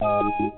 Okay!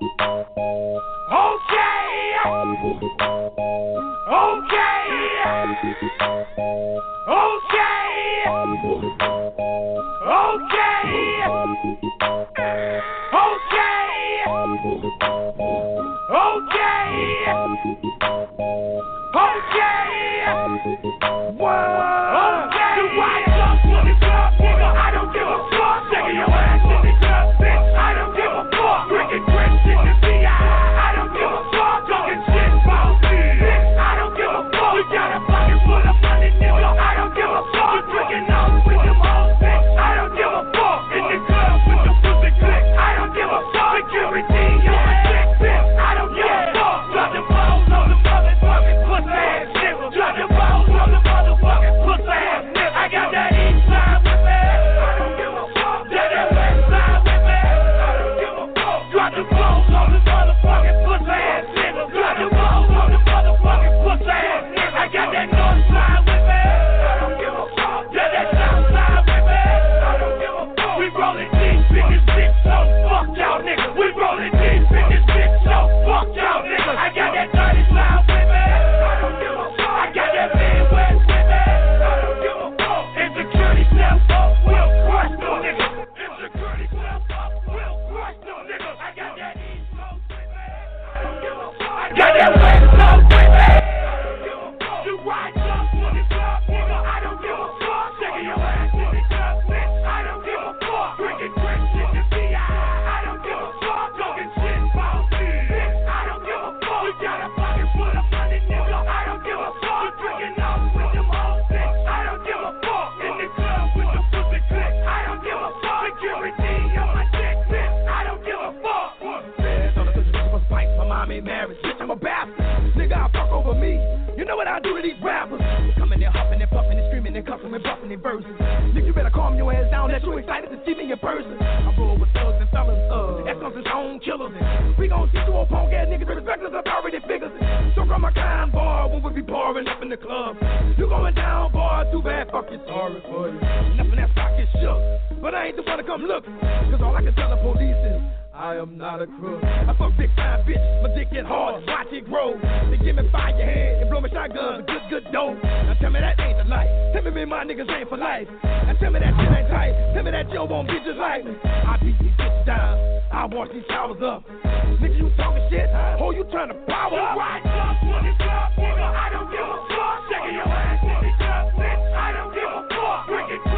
mean marriage. Bitch, I'm a bastard. Nigga, I fuck over me. You know what I do to these rappers? Coming and huffing and puffing and screaming and cuffing and buffing and verses. Nigga, you better calm your ass down. That you excited to see me in person. I roll with thugs and fellas. Uh, that comes his own killers. And we gon' see two old punk ass niggas with reckless authority figures. So from my kind bar when we be pouring up in the club. You going down, bar? Too bad, fuck fucking sorry for you. Nothing that pocket shook, but I ain't the one to come look. Cause all I can tell the police is. I am not a crook. I fuck big time, bitch. My dick get hard, watch it grow. They give me fire head and blow me shotguns, good, good dope. Now tell me that ain't the life. Tell me me my niggas ain't for life. Now tell me that shit ain't tight. Tell me that yo won't be just like me. I beat these bitches down. I wash these towers up. Nigga, you talking shit? Oh, you trying to power up? Rise up, nigga, nigga. I don't give a fuck. Shaking your ass, nigga, bitch. I don't give a fuck. Break it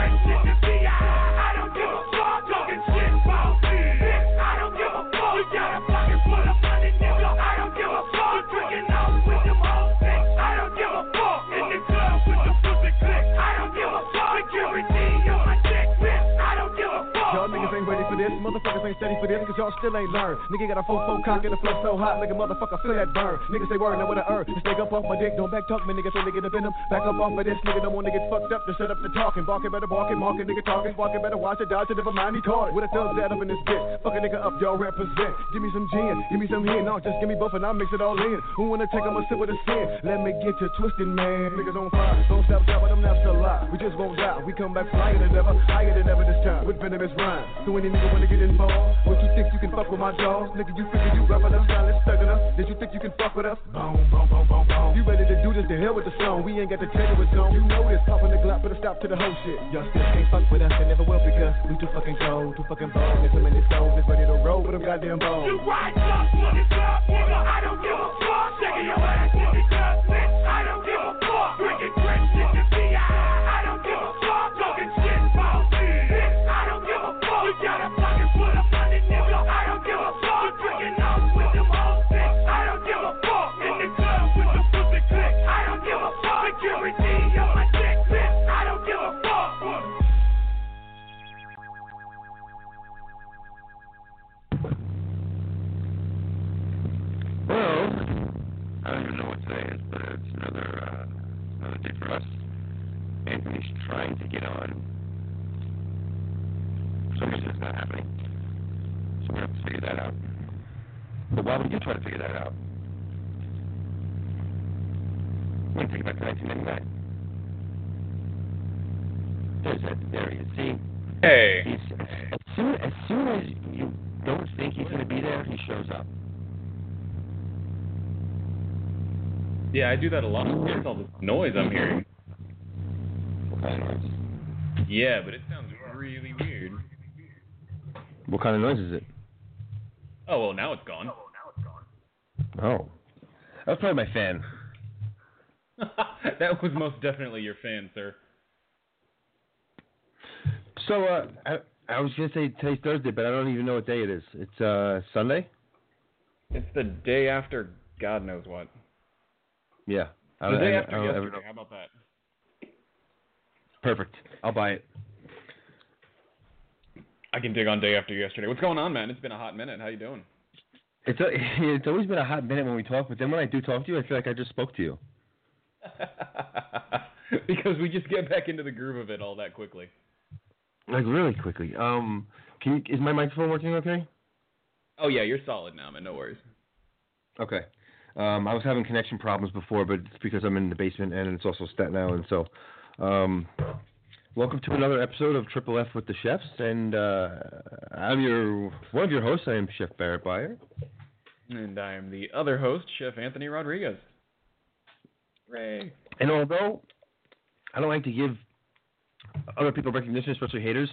off my dick, don't back talk, man. Nigga said, I'm gonna back up off of this nigga don't wanna get fucked up to set up the talking. Barking better barking, marking nigga talking. Walking better watch it, dodge it, never mind he caught it. With a thug that up in this bitch. Fuck a nigga up, y'all represent. Give me some gin, give me some here. No, just give me both and I'll mix it all in. Who wanna take them a sip with a sin? Let me get you twisted, man. Niggas on fire, don't stop, stop, but them not still alive. We just won't die. We come back flyer than ever, higher than ever this time. With venomous rhymes. So any nigga wanna get involved? What you think you can fuck with my dogs? Nigga, you figure you rough enough, silent, stuck enough? Did you think you can fuck with us? Boom, boom, boom, boom, boom. You ready to do this? to hell with the song. We ain't got to tell you what's on. You know this, popping the Glock, put a stop to the whole shit. Y'all still can't fuck with us, and never will because we too fucking cold, too fucking bold. There's so many souls that's ready to roll with them goddamn bones. You right, up, nigga, nigga, I don't give a fuck. Yeah, I do that a lot. It's all this noise I'm hearing. What kind of noise? Yeah, but it sounds really weird. What kind of noise is it? Oh well, now it's gone. Oh. Now it's gone. Oh, that was probably my fan. that was most definitely your fan, sir. So, uh, I, I was going to say today's Thursday, but I don't even know what day it is. It's uh, Sunday? It's the day after God knows what. Yeah. The don't- day I- after I yesterday. How about that? Perfect. I'll buy it. I can dig on day after yesterday. What's going on, man? It's been a hot minute. How you doing? It's a, it's always been a hot minute when we talk, but then when I do talk to you, I feel like I just spoke to you. because we just get back into the groove of it all that quickly. Like really quickly. Um, can you, is my microphone working okay? Oh yeah, you're solid now, man. No worries. Okay. Um, I was having connection problems before, but it's because I'm in the basement and it's also Staten Island. So, um, welcome to another episode of Triple F with the Chefs, and uh, I'm your one of your hosts. I am Chef Barret Beyer. And I am the other host, Chef Anthony Rodriguez. Ray. And although I don't like to give other people recognition, especially haters,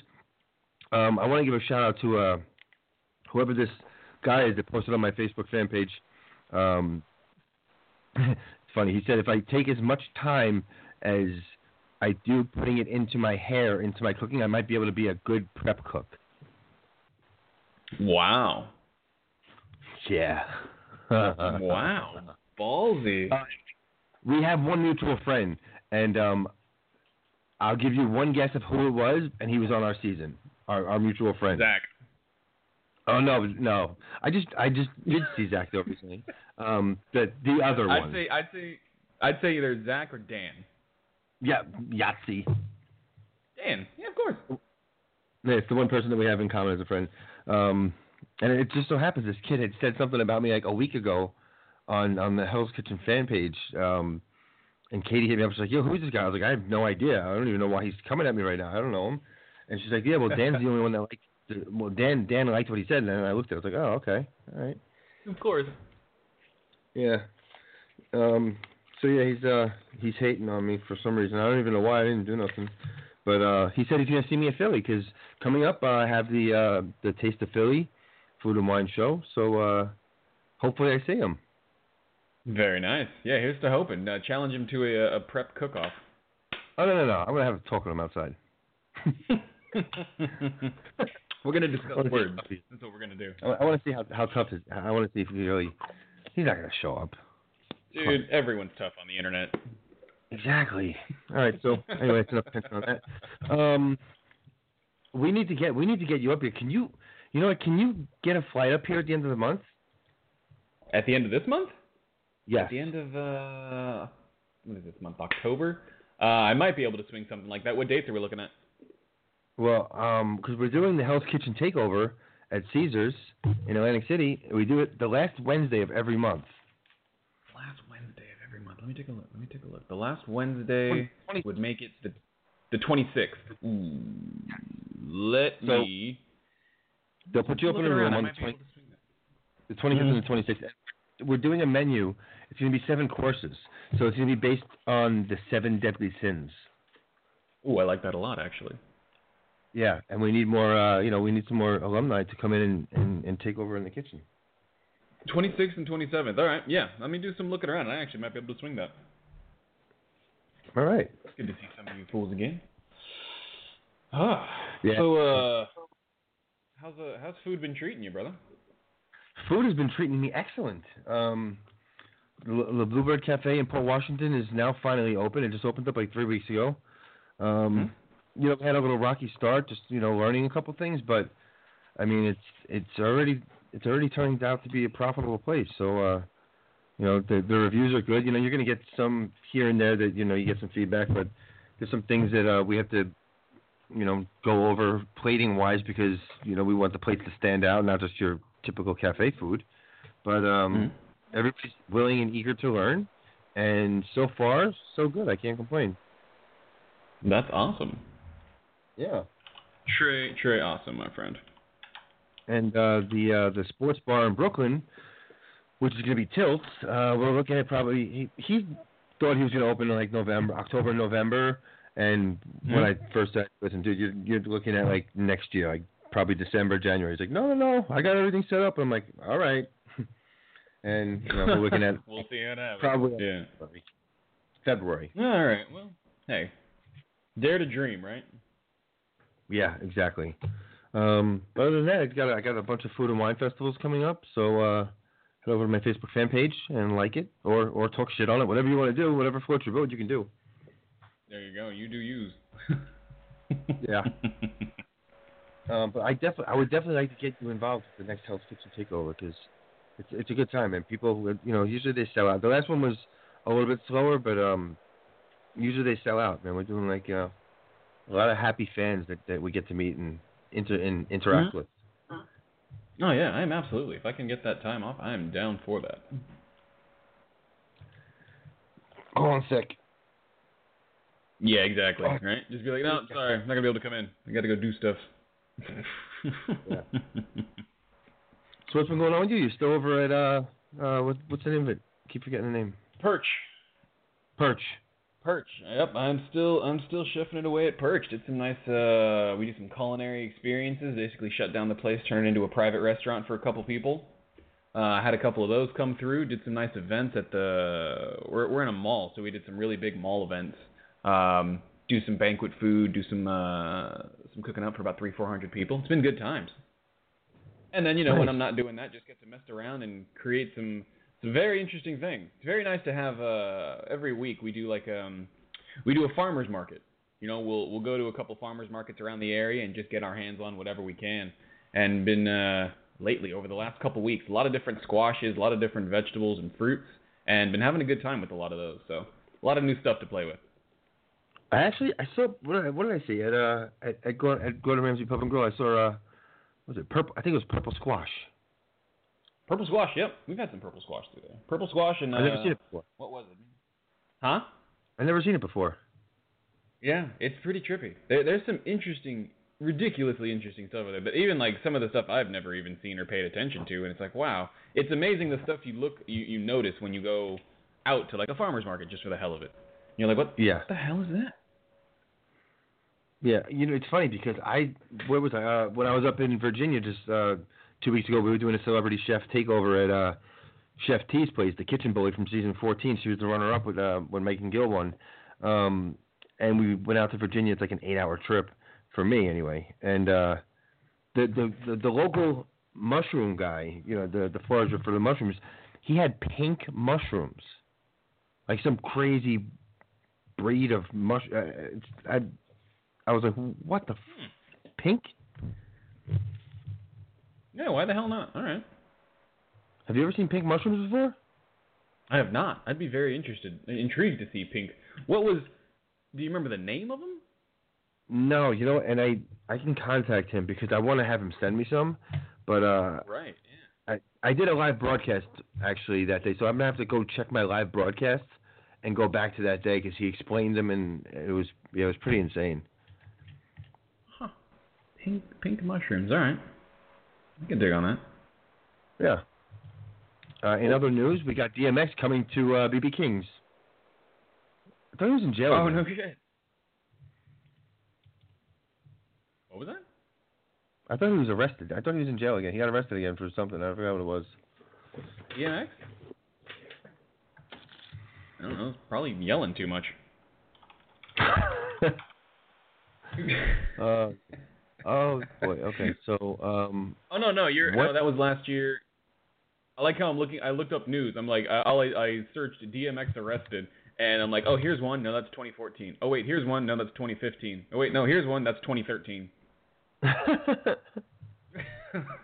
um, I want to give a shout out to uh, whoever this guy is that posted on my Facebook fan page. Um, it's funny. He said if I take as much time as I do putting it into my hair, into my cooking, I might be able to be a good prep cook. Wow. Yeah. wow. Ballsy. Uh, we have one mutual friend, and um, I'll give you one guess of who it was, and he was on our season. Our, our mutual friend. Zach. Oh no, no. I just I just did see Zach though recently. Um, the the other one. I'd say I'd say I'd say either Zach or Dan. yeah, Yahtzee. Dan. Yeah, of course. Yeah, it's the one person that we have in common as a friend. Um, and it just so happens this kid had said something about me like a week ago on on the Hell's Kitchen fan page. Um, and Katie hit me up. She's like, "Yo, who's this guy?" I was like, "I have no idea. I don't even know why he's coming at me right now. I don't know him." And she's like, "Yeah, well, Dan's the only one that liked. The, well, Dan Dan liked what he said." And then I looked at it. I was like, "Oh, okay, all right." Of course. Yeah. Um. So yeah, he's uh he's hating on me for some reason. I don't even know why. I didn't do nothing. But uh, he said he's gonna see me at Philly because coming up uh, I have the uh the Taste of Philly food and wine show. So uh, hopefully I see him. Very nice. Yeah, here's to hoping. Uh, challenge him to a, a prep cook-off. Oh no no no! I'm gonna have a talk with him outside. we're gonna discuss words. That's what we're gonna do. I, I want to see how how tough is. I want to see if he really. He's not gonna show up. Dude, everyone's tough on the internet. Exactly. All right. So anyway, it's enough attention on that. Um, we need to get we need to get you up here. Can you, you know what? Can you get a flight up here at the end of the month? At the end of this month? Yes. At the end of uh, what is this month? October. Uh, I might be able to swing something like that. What dates are we looking at? Well, um, because we're doing the Hell's Kitchen takeover at Caesars in Atlantic City. We do it the last Wednesday of every month. Last Wednesday of every month. Let me take a look. Let me take a look. The last Wednesday Twenty- would make it the the 26th. Ooh. Let So, me. They'll put you up in a room on the 20, able to swing that. the 25th and the 26th. We're doing a menu. It's going to be seven courses, so it's going to be based on the seven deadly sins. Ooh, I like that a lot, actually. Yeah, and we need more. Uh, you know, we need some more alumni to come in and, and, and take over in the kitchen. 26th and 27th. All right, yeah. Let me do some looking around. I actually might be able to swing that. All right. It's good to see some of you fools again. Ah. Yeah. So, uh, how's uh, how's food been treating you, brother? Food has been treating me excellent. Um, the, the Bluebird Cafe in Port Washington is now finally open. It just opened up like three weeks ago. Um, You know, had a little rocky start, just you know, learning a couple things, but I mean, it's it's already it's already turned out to be a profitable place. So, uh, you know, the the reviews are good. You know, you're going to get some here and there that you know you get some feedback, but there's some things that uh, we have to you know go over plating wise because you know we want the plates to stand out, not just your typical cafe food. But um, everybody's willing and eager to learn, and so far so good. I can't complain. That's awesome. Yeah. Trey, Trey, awesome, my friend. and uh, the uh, the sports bar in Brooklyn, which is going to be Tilt. Uh, we're looking at probably he, he thought he was going to open in like November, October, November. And when I first said, "Listen, dude, you're you're looking at like next year, like probably December, January." He's like, "No, no, no, I got everything set up." I'm like, "All right." and you know, we're looking at we'll see how it probably Yeah. February. All right. Well, hey, dare to dream, right? Yeah, exactly. Um, but other than that, I got a, I got a bunch of food and wine festivals coming up. So uh, head over to my Facebook fan page and like it, or or talk shit on it, whatever you want to do, whatever floats your boat, you can do. There you go. You do use. Yeah. Um, but I definitely, I would definitely like to get you involved with the next Hell's Kitchen takeover because it's it's a good time, and people, you know, usually they sell out. The last one was a little bit slower, but um, usually they sell out. Man, we're doing like uh, a lot of happy fans that, that we get to meet and inter and interact Mhm. with. Oh yeah, I am absolutely. If I can get that time off, I am down for that. Go on sick. Yeah, exactly. Oh. Right? Just be like, no, sorry, I'm not gonna be able to come in. I got to go do stuff. Yeah. So what's been going on with you? You're still over at uh uh what, what's the name of it? Keep forgetting the name. Perch. Perch. Perch. Yep, I'm still I'm still chefing it away at Perch. Did some nice uh we did some culinary experiences, basically shut down the place, turned it into a private restaurant for a couple people. Uh I had a couple of those come through, did some nice events at the we're we're in a mall, so we did some really big mall events. Um do some banquet food, do some uh some cooking up for about 3 400 people. It's been good times. And then, you know, when I'm not doing that, just get to mess around and create some some very interesting things. It's very nice to have uh every week we do like um we do a farmers market. You know, we'll we'll go to a couple farmers markets around the area and just get our hands on whatever we can. And been uh lately over the last couple weeks, a lot of different squashes, a lot of different vegetables and fruits, and been having a good time with a lot of those. So a lot of new stuff to play with. I actually I saw what did I, what did I see at uh at at, Gordon, at Ramsay Pub and Grill? I saw uh was it purple? I think it was purple squash. Purple squash, yep, we've had some purple squash through there. Purple squash and uh, I've never seen it before. what was it? Huh? I've never seen it before. Yeah, it's pretty trippy. There, there's some interesting, ridiculously interesting stuff over there. But even like some of the stuff I've never even seen or paid attention to, and it's like, wow, it's amazing the stuff you look, you, you notice when you go out to like a farmer's market just for the hell of it. You're like, what Yeah. What the hell is that? Yeah, you know it's funny because I where was I uh, when I was up in Virginia just uh, two weeks ago we were doing a celebrity chef takeover at uh, Chef T's place, the kitchen bully from season 14. She was the runner up with uh, when Meghan Gill won, um, and we went out to Virginia. It's like an eight hour trip for me anyway, and uh, the, the the the local mushroom guy, you know the the forager for the mushrooms, he had pink mushrooms, like some crazy breed of mush. Uh, I I was like, what the f- pink? Yeah, why the hell not? All right. Have you ever seen pink mushrooms before? I have not. I'd be very interested, intrigued to see pink. What was? Do you remember the name of them? No, you know, and I I can contact him because I want to have him send me some, but uh, Right. I I did a live broadcast actually that day, so I'm gonna have to go check my live broadcasts and go back to that day because he explained them and it was yeah it was pretty insane. Huh. Pink pink mushrooms. All right. I can dig on that. Yeah. Uh, in other news, we got DMX coming to uh, BB King's. I thought he was in jail. Oh again. no shit. What was that? I thought he was arrested. I thought he was in jail again. He got arrested again for something. I forgot what it was. DMX? I don't know. Probably yelling too much. uh, oh boy. Okay. So um, Oh no, no, you're What? no, that was last year. I like how I'm looking. I looked up news. I'm like, I, I, I searched DMX arrested, and I'm like, oh, here's one. No, that's 2014. Oh wait, here's one. No, that's 2015. Oh wait, no, here's one. That's 2013.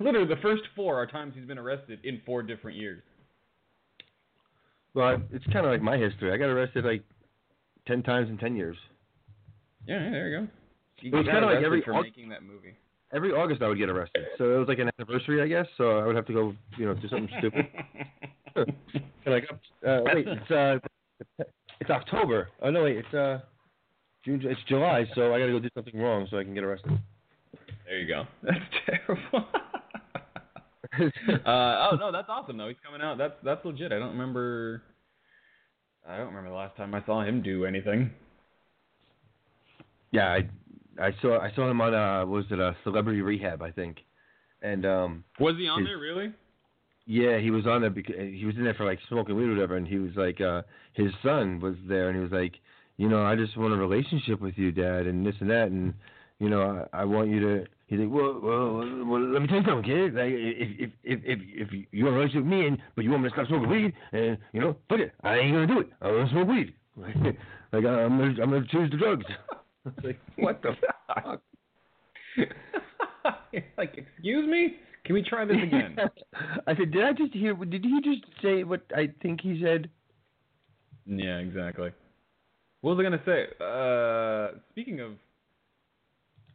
Literally, the first four are times he's been arrested in four different years. well, it's kind of like my history. I got arrested like ten times in ten years. Yeah, yeah there you go. He It was kinda like every for Aug- making that movie. Every August I would get arrested. So it was like an anniversary, I guess. So I would have to go, you know, do something stupid. Like, uh, wait, it's uh, it's October. Oh no, wait, it's uh, June. It's July. So I got to go do something wrong so I can get arrested. There you go. That's terrible. uh, oh no, that's awesome though. He's coming out. That's that's legit. I don't remember. I don't remember the last time I saw him do anything. Yeah, I I saw I saw him on uh what was it a Celebrity Rehab I think, and um Was he on His- there really? yeah he was on there because he was in there for like smoking weed or whatever and he was like uh his son was there and he was like you know I just want a relationship with you dad and this and that and you know I, I want you to he's like well well, well let me tell you something kid. Like if if if if, if you want a relationship with me and but you want me to stop smoking weed and you know fuck it. I ain't gonna do it. I want to smoke weed. Like I'm gonna I'm gonna choose the drugs. It's like what the fuck. like, excuse me? Can we try this again? I said, did I just hear? Did he just say what I think he said? yeah, exactly. What was I gonna say? Uh, speaking of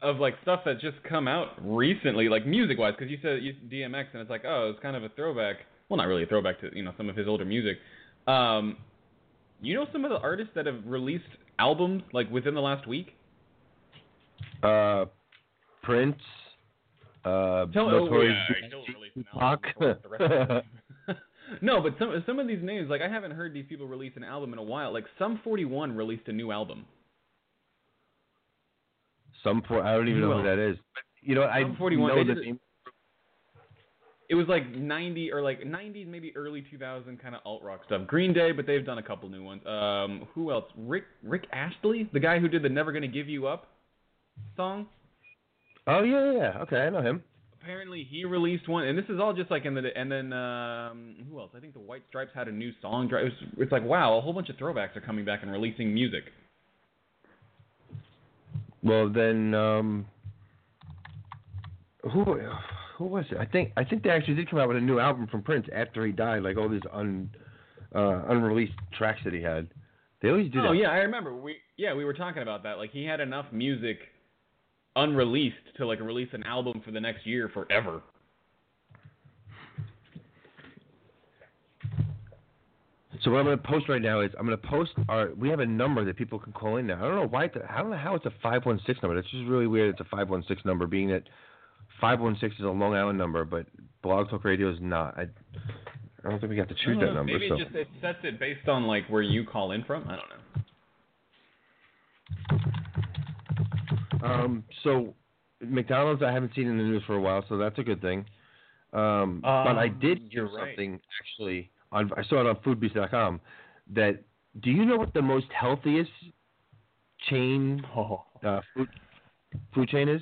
of like stuff that's just come out recently, like music wise, because you said you, DMX, and it's like, oh, it's kind of a throwback. Well, not really a throwback to you know some of his older music. Um, you know some of the artists that have released albums like within the last week? Uh, Prince. Uh, Tell oh, Notorious yeah, he'll release an Tupac. album before the rest of them. no, but some some of these names, like I haven't heard these people release an album in a while. Like Sum 41 released a new album. Some for I don't even know who that is. But, you know, I 41, know the did it- name. It was like 90 or like 90s, maybe early 2000 kind of alt rock stuff. Green Day, but they've done a couple new ones. Um, who else? Rick Rick Astley, the guy who did the Never Gonna Give You Up song. Oh yeah, yeah, yeah. Okay, I know him. apparently he released one, and this is all just like in the and then um, who else? I think the White Stripes had a new song. It was, it's like wow, a whole bunch of throwbacks are coming back and releasing music. Well then, um, who who was it? I think I think they actually did come out with a new album from Prince after he died. Like all these un uh, unreleased tracks that he had. They always do Oh that. Oh yeah, I remember. We yeah we were talking about that. Like he had enough music unreleased to like release an album for the next year forever. So what I'm going to post right now is I'm going to post our. We have a number that people can call in now. I don't know why. It's a, I don't know how it's a 516 number. That's just really weird. It's a 516 number, being that 516 is a Long Island number, but Blog Talk Radio is not. I, I don't think we got to choose that number. Maybe so it just it sets it based on like where you call in from. I don't know. Um, so McDonald's I haven't seen in the news for a while, so that's a good thing. Um, but I Um, did hear you're right. something actually on. I saw it on FoodBeast.com. That do you know what the most healthiest chain Oh. uh, food food chain is?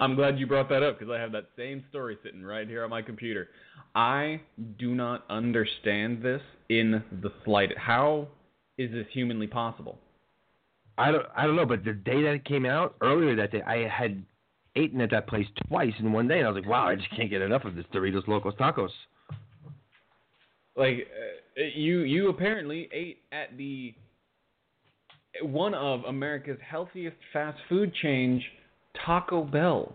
I'm glad you brought that up because I have that same story sitting right here on my computer. I do not understand this in the slightest. How is this humanly possible? I don't I don't know, but the day that it came out earlier that day, I had eaten at that place twice in one day, and I was like, wow, I just can't get enough of this Doritos Locos Tacos. Like uh, you, you apparently ate at the one of America's healthiest fast food chains, Taco Bell.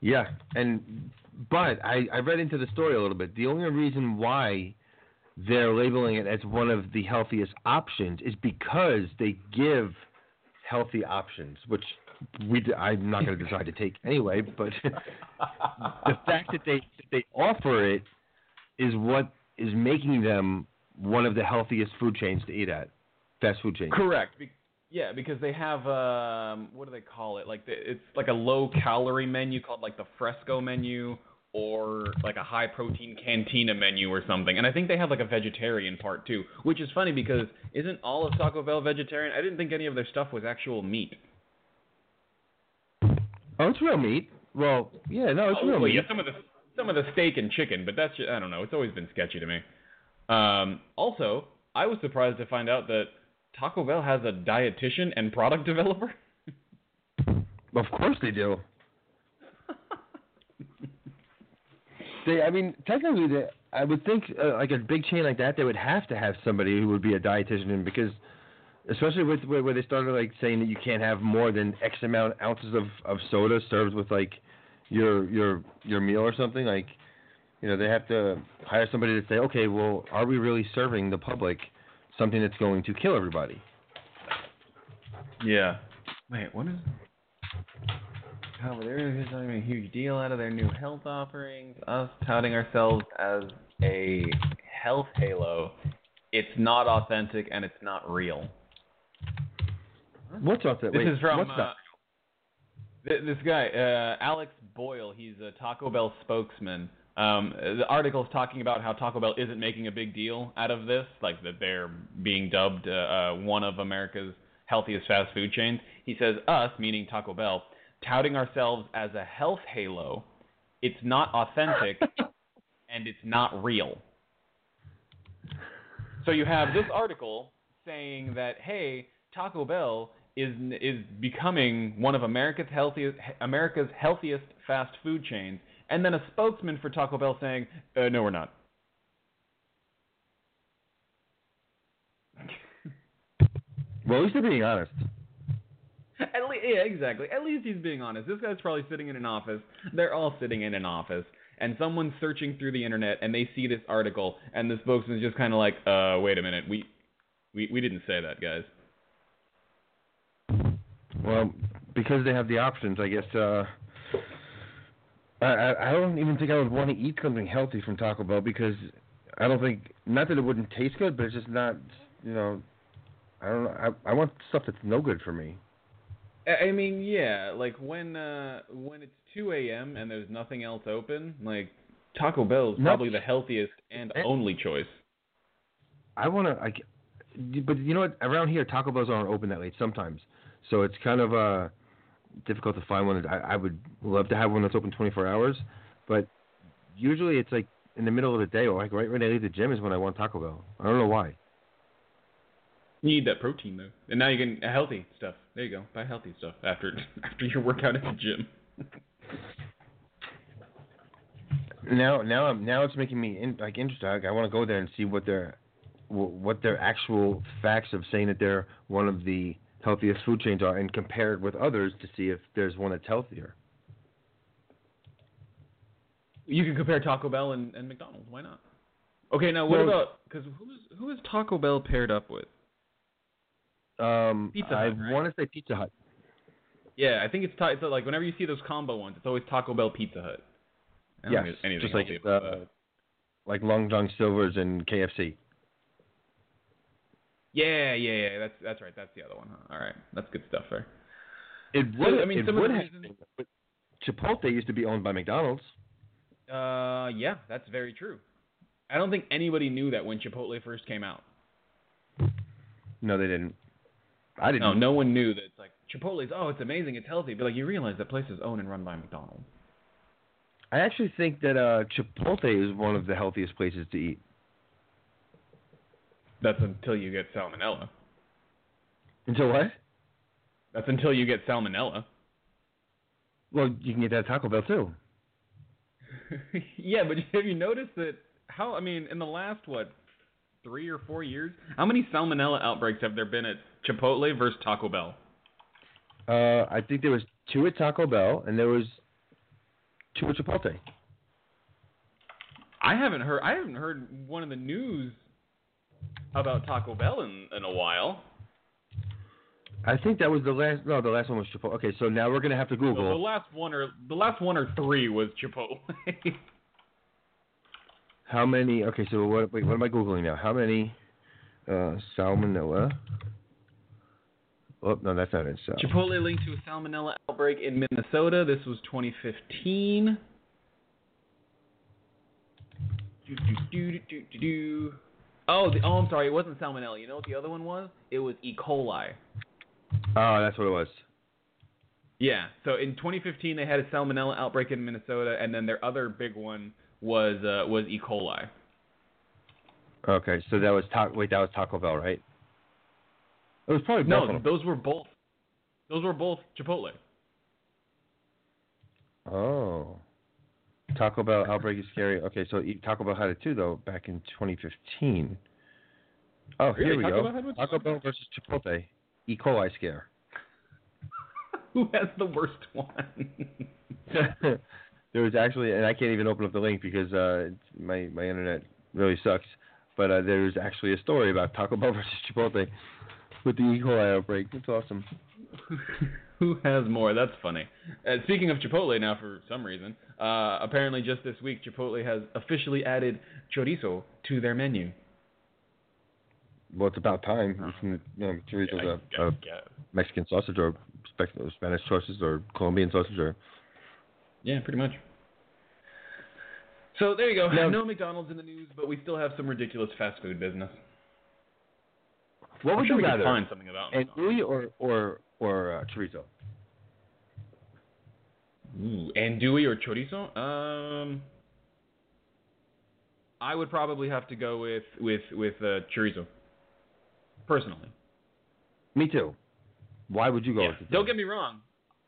Yeah, and but I I read into the story a little bit. The only reason why they're labeling it as one of the healthiest options is because they give healthy options, which we I'm not going to decide to take anyway. But the fact that they that they offer it is what is making them one of the healthiest food chains to eat at, fast food chains. Correct. Yeah, because they have um, what do they call it? Like the, it's like a low calorie menu called like the Fresco menu, or like a high protein Cantina menu or something. And I think they have like a vegetarian part too, which is funny because isn't all of Taco Bell vegetarian? I didn't think any of their stuff was actual meat. Oh, it's real meat. Well, yeah, no, it's Oh, real well, meat. yeah, some of the some of the steak and chicken, but that's just, I don't know. It's always been sketchy to me. Um, also, I was surprised to find out that Taco Bell has a dietitian and product developer. Of course they do. they, I mean, technically, they, I would think uh, like a big chain like that, they would have to have somebody who would be a dietitian because, especially with where, where they started like saying that you can't have more than X amount ounces of of soda served with like your your your meal or something like. You know, they have to hire somebody to say, okay, well, are we really serving the public something that's going to kill everybody? Yeah. Wait, what is? How they're making a huge deal out of their new health offerings. Us touting ourselves as a health halo. It's not authentic and it's not real. What's up? That This wait, is from what's uh, th- this guy, uh, Alex Boyle. He's a Taco Bell spokesman. Um, the article is talking about how Taco Bell isn't making a big deal out of this, like that they're being dubbed uh, uh, one of America's healthiest fast food chains. He says, us, meaning Taco Bell, touting ourselves as a health halo. It's not authentic and it's not real. So you have this article saying that hey, Taco Bell is is becoming one of America's healthiest America's healthiest fast food chains, and then a spokesman for Taco Bell saying, uh, "No, we're not." Well, at least they're being honest. At le- yeah, exactly. At least he's being honest. This guy's probably sitting in an office. They're all sitting in an office, and someone's searching through the internet, and they see this article, and the spokesman's just kind of like, "Uh, wait a minute, we, we, we didn't say that, guys." Well, because they have the options, I guess. Uh, I I I don't even think I would want to eat something healthy from Taco Bell because I don't think not that it wouldn't taste good, but it's just not. You know, I don't know. I I want stuff that's no good for me. I mean, yeah, like when uh when it's 2 a.m. and there's nothing else open, like Taco Bell is probably the healthiest and Eh. only choice. I want to. I, but you know what? Around here, Taco Bells aren't open that late sometimes, so it's kind of uh difficult to find one. That I, I would love to have one that's open 24 hours, but usually it's like in the middle of the day or like right when I leave the gym is when I want Taco Bell. I don't know why. You need that protein though, and now you can uh, healthy stuff. There you go, buy healthy stuff after after your workout at the gym. Now, now, now it's making me in, like interested. Like, I want to go there and see what their what their actual facts of saying that they're one of the healthiest food chains are, and compare it with others to see if there's one that's healthier. You can compare Taco Bell and, and McDonald's. Why not? Okay, now what Well- about because who's who is Taco Bell paired up with? Um, Pizza I Hut, right? want to say Pizza Hut. Yeah, I think it's, ta- it's like whenever you see those combo ones, it's always Taco Bell Pizza Hut. Yeah, don't Yes, think there's anything just like uh, like Long John Silver's and KFC. Yeah, yeah, yeah. That's that's right. That's the other one. Huh? All right, that's good stuff there. It So, would. I mean, it some would have reasons- been, Chipotle used to be owned by McDonald's. Uh, yeah, that's very true. I don't think anybody knew that when Chipotle first came out. No, they didn't. I didn't. No, no one knew that it's like Chipotle's. Oh, it's amazing, it's healthy, but like you realize that place is owned and run by McDonald's. I actually think that uh, Chipotle is one of the healthiest places to eat. That's until you get salmonella. Until what? That's until you get salmonella. Well, you can get that at Taco Bell too. yeah, but have you noticed that? How I mean, in the last what three or four years, how many salmonella outbreaks have there been at Chipotle versus Taco Bell? Uh, I think there was two at Taco Bell and there was two at Chipotle. I haven't heard. I haven't heard one of the news about Taco Bell in in a while. I think that was the last. No, the last one was Chipotle. Okay, so now we're gonna have to The, the last one or the last one or three was Chipotle. How many? Okay, so what? Wait, what am I googling now? How many uh, salmonella? Oh no, that's not it. So. Chipotle linked to a salmonella outbreak in Minnesota. This was 2015. Do, do, do, do, do, do, do. Oh, the, oh, I'm sorry. It wasn't salmonella. You know what the other one was? It was E. coli. Oh, that's what it was. Yeah. So in 2015, they had a salmonella outbreak in Minnesota, and then their other big one was uh, was E. coli. Okay, so that was ta- wait, that was Taco Bell, right? It was probably No, those were both. Those were both Chipotle. Oh. Taco Bell outbreak is scary. Okay, so Taco Bell had it too, though, back in 2015. Oh, here Really? we Taco go. Bell had one too? Taco Bell versus Chipotle. E. coli scare. Who has the worst one? there was actually, and I can't even open up the link because uh, my my internet really sucks. But uh, was actually a story about Taco Bell versus Chipotle. With the E. coli outbreak. It's awesome. Who has more? That's funny. Uh, speaking of Chipotle now, for some reason, uh, apparently just this week, Chipotle has officially added chorizo to their menu. Well, it's about time. You know, chorizo's I- a, I a guess. Mexican sausage or Spanish sausage or Colombian sausage or Yeah, pretty much. So there you go. Now- no McDonald's in the news, but we still have some ridiculous fast food business. What would sure you rather? find something about Andouille or or or uh, chorizo? Ooh, andouille or chorizo? Um, I would probably have to go with with with uh, chorizo. Personally, Me too. Why would you go yeah. with Don't get me wrong.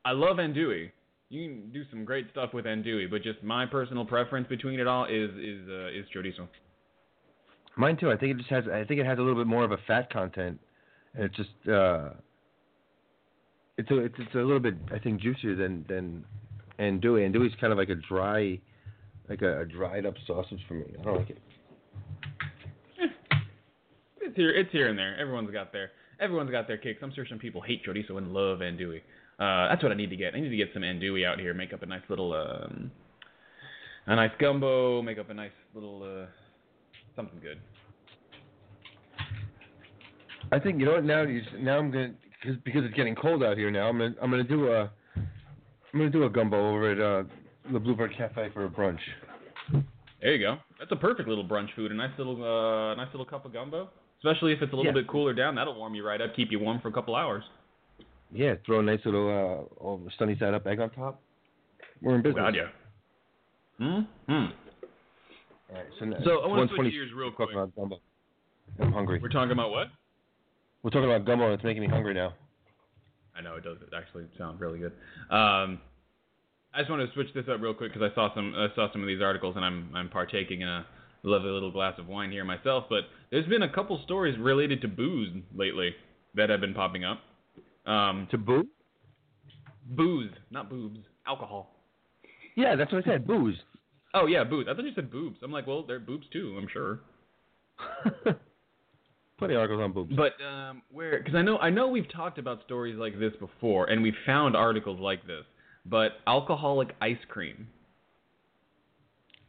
I love andouille. You can do some great stuff with andouille, but just my personal preference between it all is is uh, is chorizo. Mine too. I think it just has. I think it has a little bit more of a fat content, and it's just. uh It's a it's, it's a little bit I think juicier than than andouille. Andouille is kind of like a dry, like a, a dried up sausage for me. I don't like it. It's here, it's here and there. Everyone's got their everyone's got their kicks. I'm sure some people hate chorizo and love andouille. Uh, that's what I need to get. I need to get some andouille out here. Make up a nice little um, a nice gumbo. Make up a nice little uh, something good. I think you know what now. You, now I'm gonna cause, because it's getting cold out here now. I'm gonna I'm gonna do a I'm gonna do a gumbo over at uh, the Bluebird Cafe for a brunch. There you go. That's a perfect little brunch food. A nice little uh, nice little cup of gumbo. Especially if it's a little Yeah. bit cooler down, that'll warm you right up, keep you warm for a couple hours. Yeah, throw a nice little uh, sunny side up egg on top. We're in business. God, yeah. Hmm. Hmm. All right, so, So, I wanna switch gears real quick. About gumbo. I'm hungry. We're talking about what? We're talking about gumbo, and it's making me hungry now. I know it does actually sound really good. Um, I just want to switch this up real quick because I saw some I saw some of these articles and I'm I'm partaking in a lovely little glass of wine here myself. But there's been a couple stories related to booze lately that have been popping up. Um, To boo? booze, not boobs, alcohol. Yeah, that's what I said. Booze. Oh yeah, booze. I thought you said boobs. I'm like, well, they're boobs too. I'm sure. Plenty of articles on boobs. But um, where? Because I know I know we've talked about stories like this before, and we've found articles like this. But alcoholic ice cream.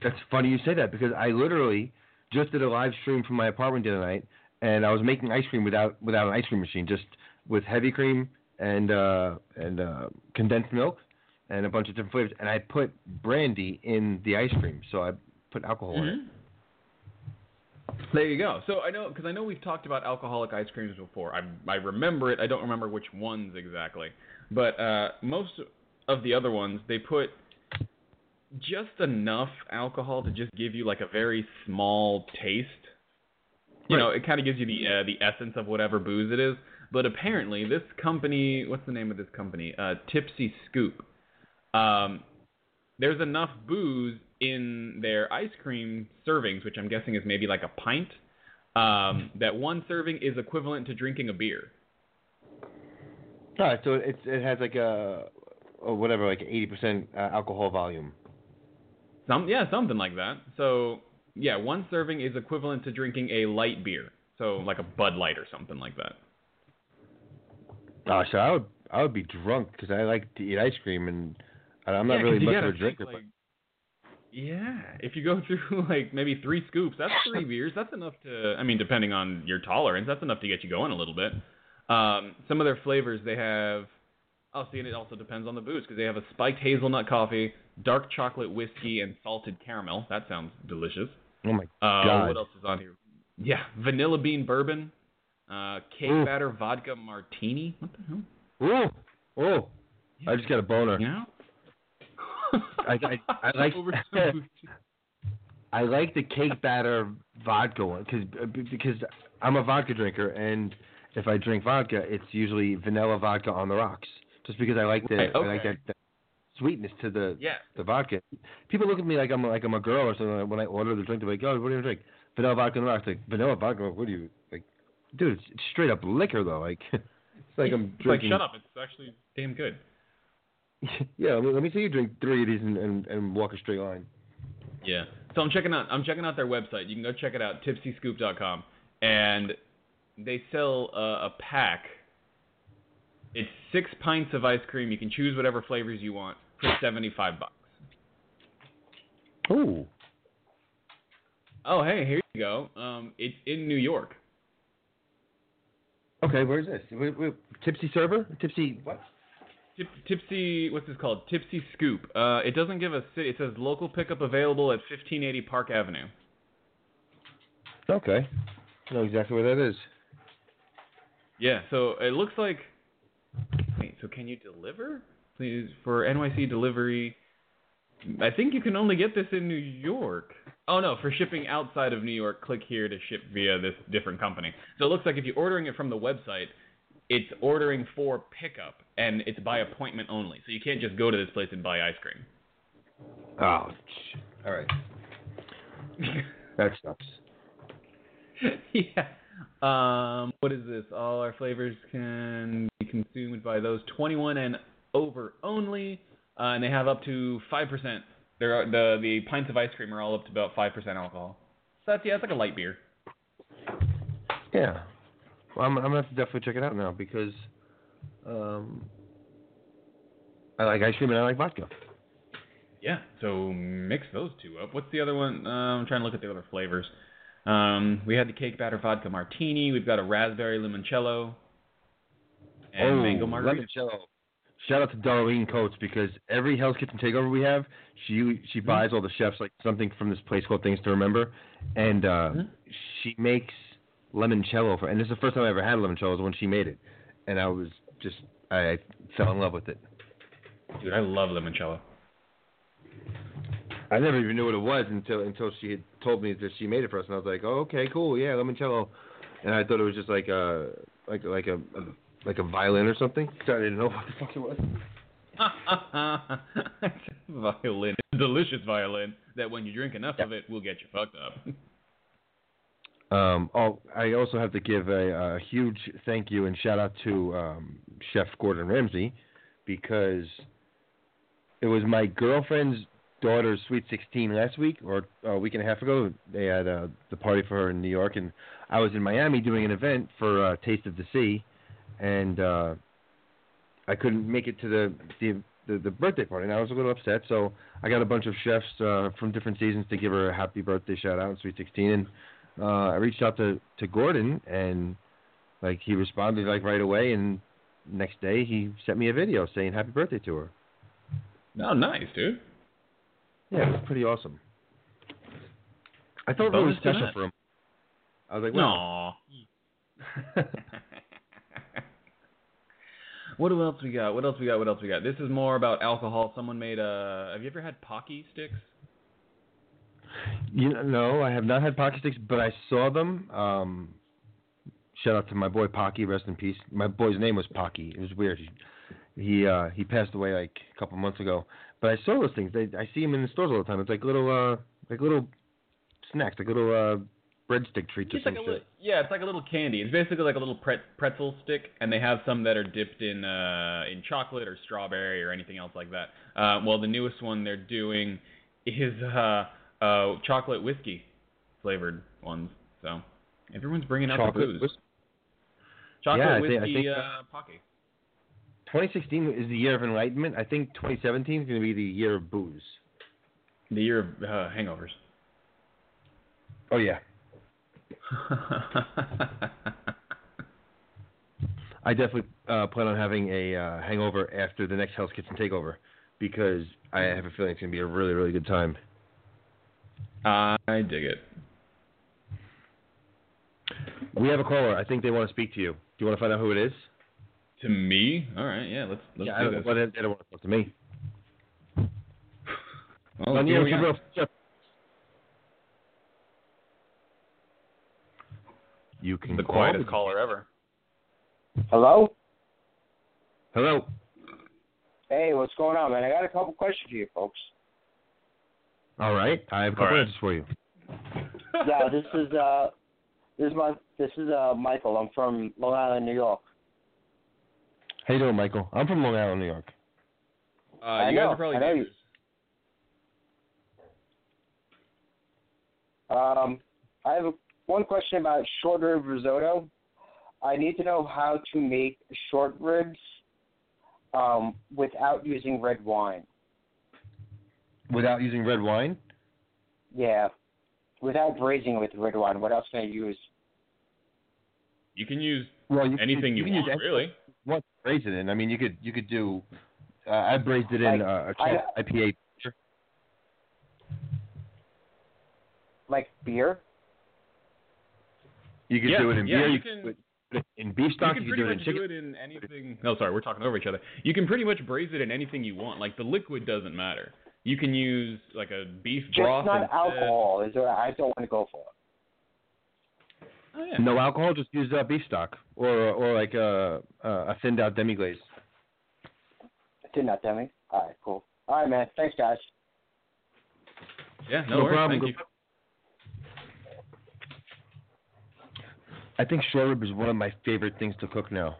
That's funny you say that because I literally just did a live stream from my apartment the other night, and I was making ice cream without without an ice cream machine, just with heavy cream and uh, and uh, condensed milk and a bunch of different flavors, and I put brandy in the ice cream, so I put alcohol in it. There you go. So I know because I know we've talked about alcoholic ice creams before. I I remember it. I don't remember which ones exactly, but uh, most of the other ones they put just enough alcohol to just give you like a very small taste. You know, it kind of gives you the uh, the essence of whatever booze it is. But apparently, this company, what's the name of this company? Uh, Tipsy Scoop. Um, there's enough booze in their ice cream servings, which I'm guessing is maybe like a pint, um, that one serving is equivalent to drinking a beer. All right, so it's it has like a, or whatever, like eighty percent uh, alcohol volume. Some, yeah, something like that. So yeah, one serving is equivalent to drinking a light beer, so like a Bud Light or something like that. Gosh, I would I would be drunk because I like to eat ice cream, and I'm not Yeah, really much of a drinker. think, like- yeah, if you go through like maybe three scoops, that's three beers. That's enough to. I mean, depending on your tolerance, that's enough to get you going a little bit. Um, some of their flavors they have. Oh, see, and it also depends on the booze because they have a spiked hazelnut coffee, dark chocolate whiskey, and salted caramel. That sounds delicious. oh my Uh, God. what else is on here? Yeah, vanilla bean bourbon, uh, cake Ooh. batter vodka martini. What the hell? Oh, oh! I just got a boner. Yeah. I- I- I like- Over some booze. I like the cake batter vodka one because uh, because I'm a vodka drinker, and if I drink vodka, it's usually vanilla vodka on the rocks. Just because I like the Right, I like that, that sweetness to the Yeah. the vodka. People look at me like I'm like I'm a girl or something. When I order the drink, they're like, "Oh, what do you drink?" Vanilla vodka on the rocks. Like vanilla vodka. What do you like? Dude, it's, straight up liquor though. Like it's like I'm It's like shut up. It's actually damn good. yeah, let me, let me see you drink three of these and, and, and walk a straight line. Yeah. So I'm checking out I'm checking out their website. You can go check it out, tipsyscoop.com. And they sell uh, a pack. It's six pints of ice cream. You can choose whatever flavors you want for seventy-five bucks. Ooh. Oh, hey, here you go. Um, it's in New York. Okay, where's this? Wait, wait, Tipsy server? Tipsy what? Tip, tipsy, what's this called? Tipsy Scoop. Uh, it doesn't give a city. It says local pickup available at 1580 Park Avenue. Okay. I know exactly where that is. Yeah, so it looks like. Wait, so can you deliver? Please for NYC delivery. I think you can only get this in New York. Oh no, for shipping outside of New York, click here to ship via this different company. So it looks like if you're ordering it from the website, it's ordering for pickup and it's by appointment only. So you can't just go to this place and buy ice cream. Oh, all right. That sucks. yeah. Um, what is this? All our flavors can be consumed by those 21 and over only, uh, and they have up to five percent. There are the the pints of ice cream are all up to about five percent alcohol. So that's yeah, it's like a light beer. Yeah. Well, I'm, I'm gonna have to definitely check it out now because um, I like ice cream and I like vodka. Yeah. So mix those two up. What's the other one? Uh, I'm trying to look at the other flavors. Um, we had the cake batter vodka martini. We've got a raspberry limoncello and oh, mango margarita. limoncello. Shout out to Darlene Coates because every Hell's Kitchen takeover we have, she she buys all the chefs like something from this place called Things to Remember, and uh, Mhm. she makes limoncello for. And this is the first time I ever had limoncello was when she made it, and I was just I fell in love with it. Dude, I love limoncello. I never even knew what it was until until she had told me that she made it for us, and I was like, oh okay, cool, yeah, limoncello, and I thought it was just like a like like a, a like a violin or something. So I didn't know what the fuck it was. violin, delicious violin that when you drink enough of it will get you fucked up. Um, oh, I also have to give a, a huge thank you and shout out to um, Chef Gordon Ramsay because it was my girlfriend's daughter's sweet 16 last week or a week and a half ago. They had uh, the party for her in New York, and I was in Miami doing an event for uh, Taste of the Sea, and uh, I couldn't make it to the, the the the birthday party, and I was a little upset. So I got a bunch of chefs uh, from different seasons to give her a happy birthday shout out, in sweet 16, and uh, I reached out to to Gordon, and like he responded like right away, and next day he sent me a video saying happy birthday to her. oh, nice, dude. Yeah, it was pretty awesome. I thought Bonus to special that. for him. I was like, wow. No. what else we got? What else we got? What else we got? This is more about alcohol. Someone made a. Have you ever had Pocky sticks? You know, no, I have not had pocket sticks, but I saw them. Um, shout out to my boy Pocky, rest in peace. My boy's name was Pocky. It was weird. He he, uh, he passed away like a couple months ago. But I saw those things. They, I see them in the stores all the time. It's like little uh like little snacks, like little uh breadstick treats or It's some like little, yeah, it's like a little candy. It's basically like a little pret- pretzel stick, and they have some that are dipped in uh, in chocolate or strawberry or anything else like that. Uh, well, the newest one they're doing is uh, uh, chocolate whiskey flavored ones. So everyone's bringing out the Chocolate booze. whis- Chocolate Yeah, I think- I whiskey think, uh, pocky. 2016 is the year of enlightenment. I think 2017 is going to be the year of booze. The year of uh, hangovers. Oh yeah. I definitely uh, plan on having a uh, hangover after the next Hell's Kitchen takeover because I have a feeling it's going to be a really, really good time. I dig it. We have a caller. I think they want to speak to you. Do you want to find out who it is? To me, all right, yeah, let's let's yeah, I do don't, this. well, they, they don't want to talk to me. Well, let's see what we got. You can the call quietest the- caller ever. Hello? Hello. Hey, what's going on, man? I got a couple questions for you, folks. All right. I have a couple All right. answers for you. Yeah, this is uh, this is my this is uh Michael. I'm from Long Island, New York. How you doing, Michael? I'm from Long Island, New York. Uh, I you know, guys are probably I know you- Um, I have a, one question about short rib risotto. I need to know how to make short ribs um, without using red wine. Without using red wine? Yeah, without braising with red wine. What else can I use? You can use Well, you anything can, you, can want, use anything really. What want to braise it in. I mean, you could you could do. Uh, I braised it in Like, uh, a I- Czech IPA. Like beer? You could Yeah, do it in yeah, beer. you You can- do it in beef stock. you You, can do it in much chicken. do it in anything. No, sorry, we're talking over each other. You can pretty much braise it in anything you want. Like the liquid doesn't matter. You can use like a beef Just broth. not instead. alcohol. Is what I don't want to go for. Oh, yeah. No alcohol. Just use uh, beef stock or or like a a thinned out demi glace. Did not demi. All right, cool. All right, man. Thanks, guys. Yeah, no, No worries. problem. Thank you. I think short rib is one of my favorite things to cook now.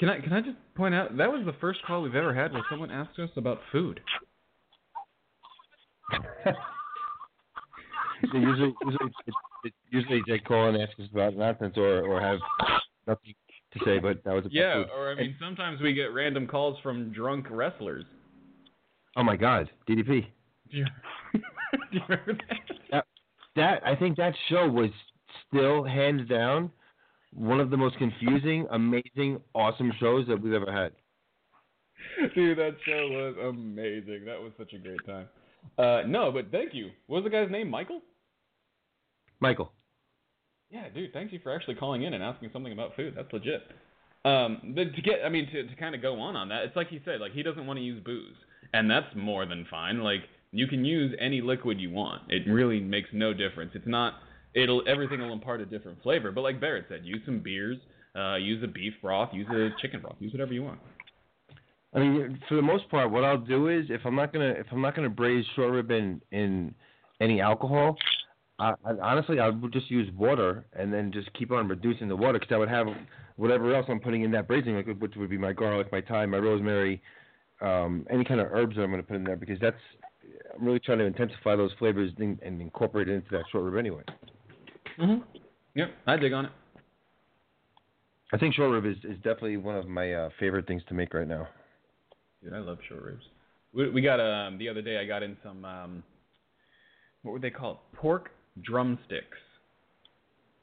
Can I can I just point out that was the first call we've ever had where someone asked us about food. So usually, usually, it, it, usually they call and ask us about nonsense or or have nothing to say, but that was about Yeah, food. or I mean, sometimes we get random calls from drunk wrestlers. Oh my God, DDP. Do you, do you remember that? That I think that show was still hands down one of the most confusing, amazing, awesome shows that we've ever had. Dude, that show was amazing. That was such a great time. Uh, no, but thank you. What was the guy's name? Michael? Michael. Yeah, dude, thank you for actually calling in and asking something about food. That's legit. Um, but to get, I mean, to to kind of go on on that, it's like he said, like he doesn't want to use booze, and that's more than fine. Like you can use any liquid you want. It really makes no difference. It's not. It'll everything will impart a different flavor. But like Barret said, use some beers, uh, use a beef broth, use a chicken broth, use whatever you want. I mean, for the most part, what I'll do is if I'm not gonna if I'm not gonna braise short rib in in any alcohol, I, I honestly I would just use water and then just keep on reducing the water because I would have whatever else I'm putting in that braising liquid, which would be my garlic, my thyme, my rosemary, um, any kind of herbs that I'm gonna put in there because that's I'm really trying to intensify those flavors and, and incorporate it into that short rib anyway. Mm-hmm. Yep, I dig on it. I think short rib is, is definitely one of my uh, favorite things to make right now. Dude, I love short ribs. We, we got um the other day. I got in some um, what would they call it? Pork drumsticks.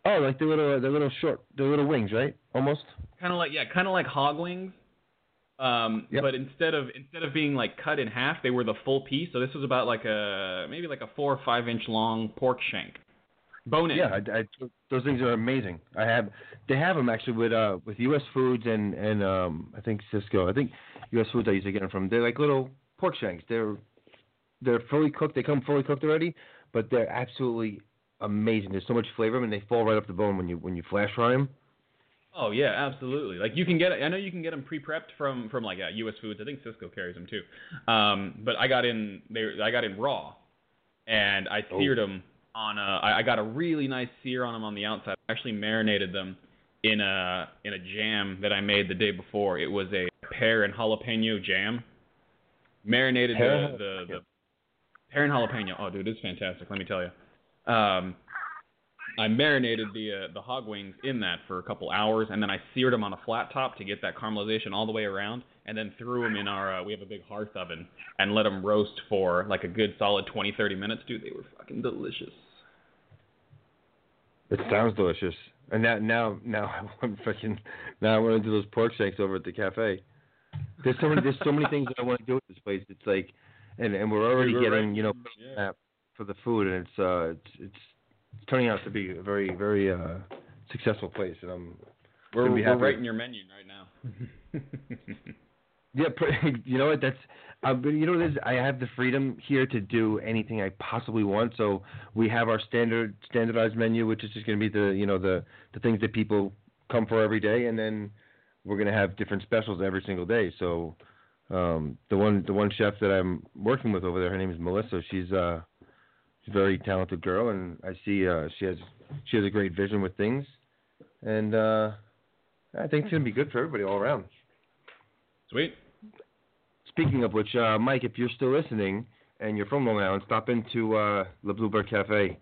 Oh, like the little the little short the little wings, right? Almost. Kind of like yeah, kind of like hog wings. Um, Yep. but instead of instead of being like cut in half, they were the full piece. So this was about like a maybe like a four or five inch long pork shank, bone in. Yeah, I, I, those things are amazing. I have, they have them actually with uh with U.S. Foods and and um I think Sysco. I think U.S. Foods I used to get them from. They're like little pork shanks. They're they're fully cooked. They come fully cooked already, but they're absolutely amazing. There's so much flavor and they fall right off the bone when you when you flash fry them. Oh yeah, absolutely. Like you can get, I know you can get them pre-prepped from from like uh, U.S. Foods. I think Sysco carries them too. Um, but I got in, they, I got in raw, and I Oh. seared them on a. I got a really nice sear on them on the outside. I actually marinated them in a in a jam that I made the day before. It was a pear and jalapeno jam. Marinated Pear the, the the pear and jalapeno. Oh, dude, it's fantastic. Let me tell you. Um, I marinated the uh, the hog wings in that for a couple hours, and then I seared them on a flat top to get that caramelization all the way around, and then threw them in our. Uh, we have a big hearth oven, and let them roast for like a good solid 20, 30 minutes. Dude, they were fucking delicious. It sounds delicious. And now now now I want fucking now I want to do those pork shanks over at the cafe. There's so many there's so many things that I want to do at this place. It's like, and and we're already we're getting right- you know yeah. for the food, and it's uh it's it's turning out to be a very very uh successful place, and I'm We're, we're writing your menu right now. yeah you know what that's uh, you know what I have the freedom here to do anything I possibly want. So we have our standard standardized menu, which is just going to be the you know the the things that people come for every day, and then we're going to have different specials every single day. So um, the one the one chef that I'm working with over there, her name is Melissa. She's uh she's a very talented girl, and I see uh, she has she has a great vision with things, and uh, I think it's going to be good for everybody all around. Sweet. Speaking of which, uh, Mike, if you're still listening and you're from Long Island, stop into uh, the Bluebird Cafe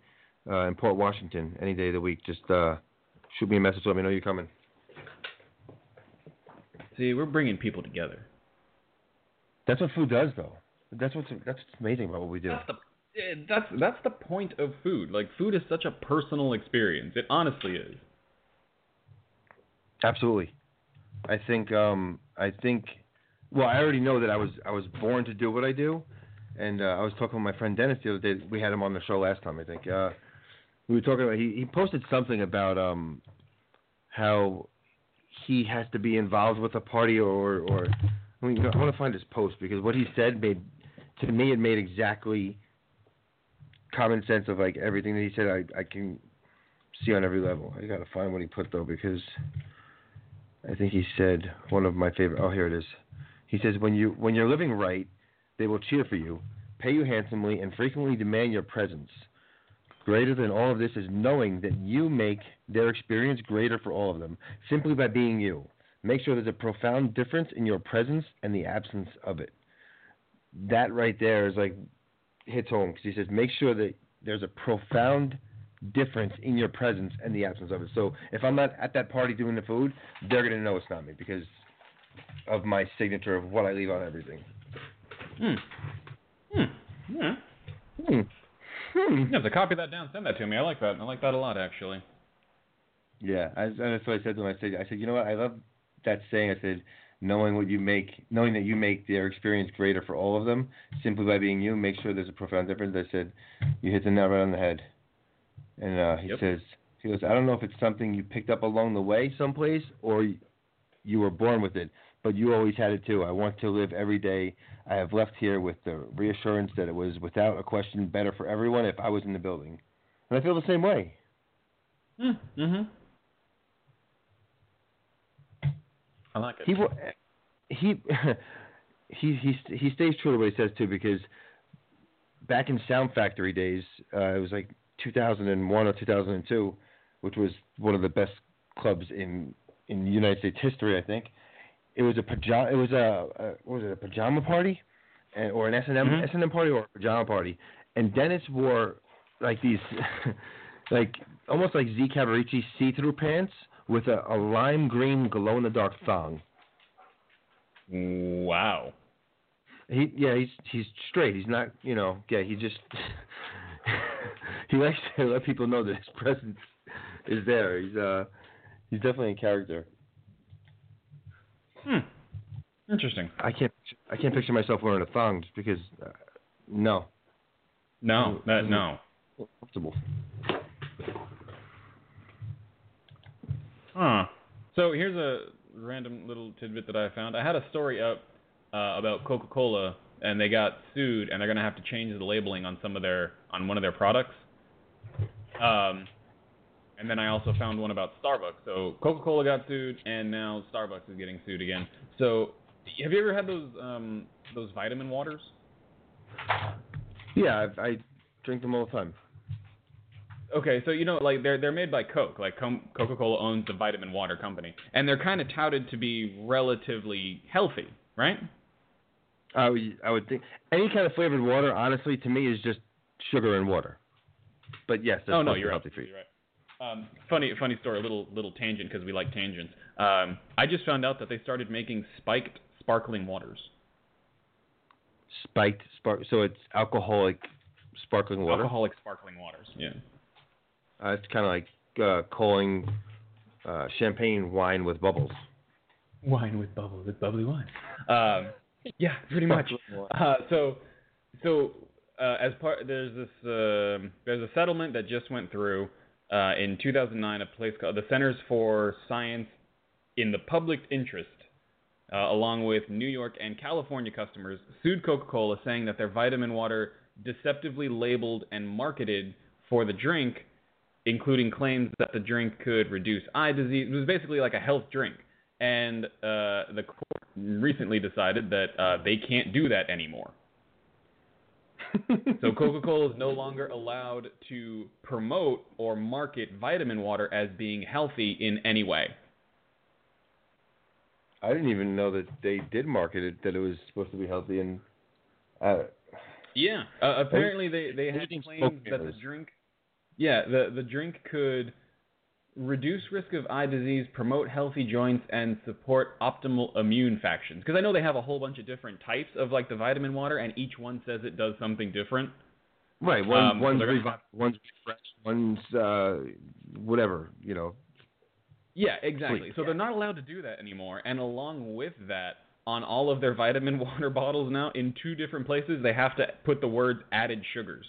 uh, in Port Washington any day of the week. Just uh, shoot me a message, let me know you're coming. See, we're bringing people together. That's what food does, though. That's what's that's what's amazing about what we do. That's the eh, that's that's the point of food. Like food is such a personal experience. It honestly is. Absolutely. I think um I think well, I already know that I was I was born to do what I do. And uh, I was talking with my friend Dennis the other day. We had him on the show last time, I think. Uh we were talking about he, he posted something about um how he has to be involved with a party or or I mean I want to find his post because what he said made to me it made exactly common sense of like everything that he said I I can see on every level. I got to find what he put though because I think he said one of my favorite. Oh, here it is. He says when you when you're living right, they will cheer for you, pay you handsomely, and frequently demand your presence. Greater than all of this is knowing that you make their experience greater for all of them simply by being you. Make sure there's a profound difference in your presence and the absence of it. That right there is like hits home because he says make sure that there's a profound difference in your presence and the absence of it. So if I'm not at that party doing the food, they're gonna know it's not me because of my signature of what I leave on everything. Hmm. Hmm. Yeah. Hmm. Hmm. You have to copy that down. Send that to me. I like that. I like that a lot, actually. Yeah, I, and that's what I said to him. I said, I said, you know what? I love that saying. I said, knowing what you make, knowing that you make their experience greater for all of them, simply by being you, make sure there's a profound difference. I said, you hit the nail right on the head. And uh, he Yep. says, he goes, I don't know if it's something you picked up along the way someplace or you were born with it, but you always had it too. I want to live every day I have left here with the reassurance that it was without a question better for everyone if I was in the building. And I feel the same way. Hmm. Mm-hmm. I like it. He he he he he stays true to what he says too because back in Sound Factory days, uh, it was like 2001 or 2002, which was one of the best clubs in in United States history, I think. It was a pajama. It was a, a what was it a pajama party, and, or an S and M Mhm. And M party or a pajama party, and Dennis wore like these, like almost like Z Cavaricci see-through pants with a, a lime green glow in the dark thong. Wow. He yeah, he's he's straight. He's not you know yeah. He just he likes to let people know that his presence is there. He's uh he's definitely a character. Hmm. Interesting. I can't I can't picture myself wearing a thong just because uh, no No, that no. comfortable. Huh. So here's a random little tidbit that I found. I had a story up uh, about Coca-Cola, and they got sued, and they're gonna have to change the labeling on some of their on one of their products. Um, and then I also found one about Starbucks. So Coca-Cola got sued, and now Starbucks is getting sued again. So have you ever had those um, those vitamin waters? Yeah, I, I drink them all the time. Okay, so you know, like they're they're made by Coke. Like Com- Coca-Cola owns the vitamin water company, and they're kind of touted to be relatively healthy, right? I would, I would think any kind of flavored water, honestly, to me is just sugar and water. But yes, that's oh no, supposed to be you're healthy for you. Right. Um, funny funny story, A little little tangent because we like tangents. Um, I just found out that they started making spiked sparkling waters. Spiked spark, so it's alcoholic sparkling water. Alcoholic sparkling waters. Yeah. Uh, it's kind of like uh, calling uh, champagne wine with bubbles. Wine with bubbles, with bubbly wine. Um, yeah, pretty much. Uh, so, so uh, as part there's this um there's a settlement that just went through uh, in 2009, a place called the Centers for Science in the Public Interest, uh, along with New York and California customers, sued Coca-Cola, saying that their vitamin water deceptively labeled and marketed for the drink, including claims that the drink could reduce eye disease. It was basically like a health drink. And uh, the court recently decided that uh, they can't do that anymore. So Coca-Cola is no longer allowed to promote or market vitamin water as being healthy in any way. I didn't even know that they did market it that it was supposed to be healthy and uh, Yeah. Uh, apparently, they they had claims that the drink, yeah, the the drink could reduce risk of eye disease, promote healthy joints, and support optimal immune factions. Because I know they have a whole bunch of different types of like the vitamin water, and each one says it does something different. Right. One, Um, one's revi- one's refresh, one's uh, whatever. You know. Yeah, exactly. Sweet. So they're not allowed to do that anymore. And along with that, on all of their vitamin water bottles now, in two different places, they have to put the words added sugars.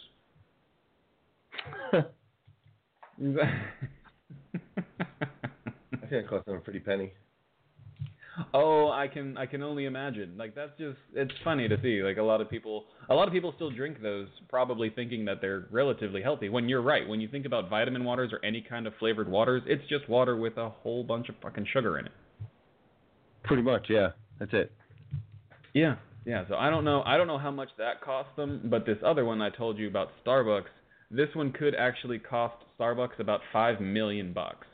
I think it cost them a pretty penny. oh, I can I can only imagine. Like that's just it's funny to see. Like a lot of people a lot of people still drink those probably thinking that they're relatively healthy. When you're right, when you think about vitamin waters or any kind of flavored waters, it's just water with a whole bunch of fucking sugar in it. Pretty much, yeah. That's it. Yeah, yeah. So I don't know. I don't know how much that cost them, but this other one I told you about Starbucks, this one could actually cost Starbucks about five million bucks,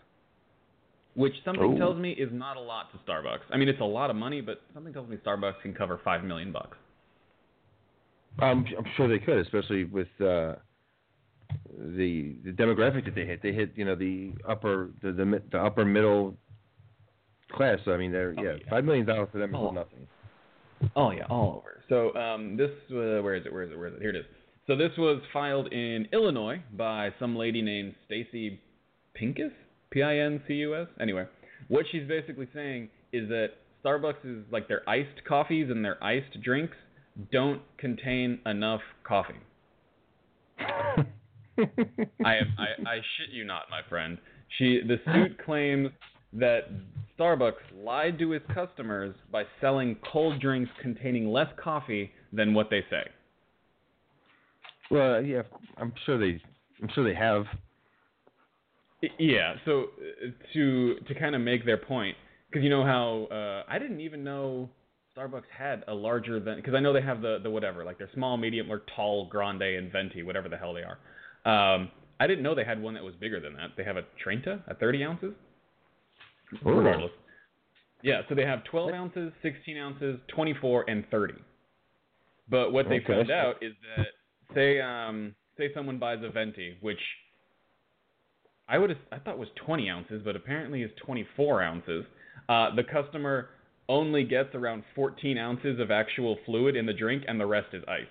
which something Oh. tells me is not a lot to Starbucks. I mean, it's a lot of money, but something tells me Starbucks can cover five million bucks. I'm, I'm sure they could, especially with uh, the the demographic that they hit. They hit, you know, the upper the the, the upper middle class. So I mean, they're Oh, yeah, yeah. five million dollars for them is Oh. nothing. Oh yeah, all over. So um, this uh, where is it? Where is it? Where is it? Here it is. So this was filed in Illinois by some lady named Stacy Pincus, P-I-N-C-U-S. Anyway, what she's basically saying is that Starbucks is like their iced coffees and their iced drinks don't contain enough coffee. I am I, I shit you not, my friend. She the suit claims that Starbucks lied to its customers by selling cold drinks containing less coffee than what they say. Well, yeah, I'm sure they I'm sure they have. Yeah, so uh, to to kind of make their point, because you know how uh, I didn't even know Starbucks had a larger than because I know they have the the whatever like they're small, medium, or tall, grande, and venti, whatever the hell they are. Um, I didn't know they had one that was bigger than that. They have a Trenta a 30 ounces. Ooh. Regardless. Yeah, so they have 12 ounces, 16 ounces, 24, and 30. But what they Okay. found out is that say um say someone buys a venti, which I would I thought was 20 ounces, but apparently is 24 ounces. Uh, the customer only gets around 14 ounces of actual fluid in the drink, and the rest is ice.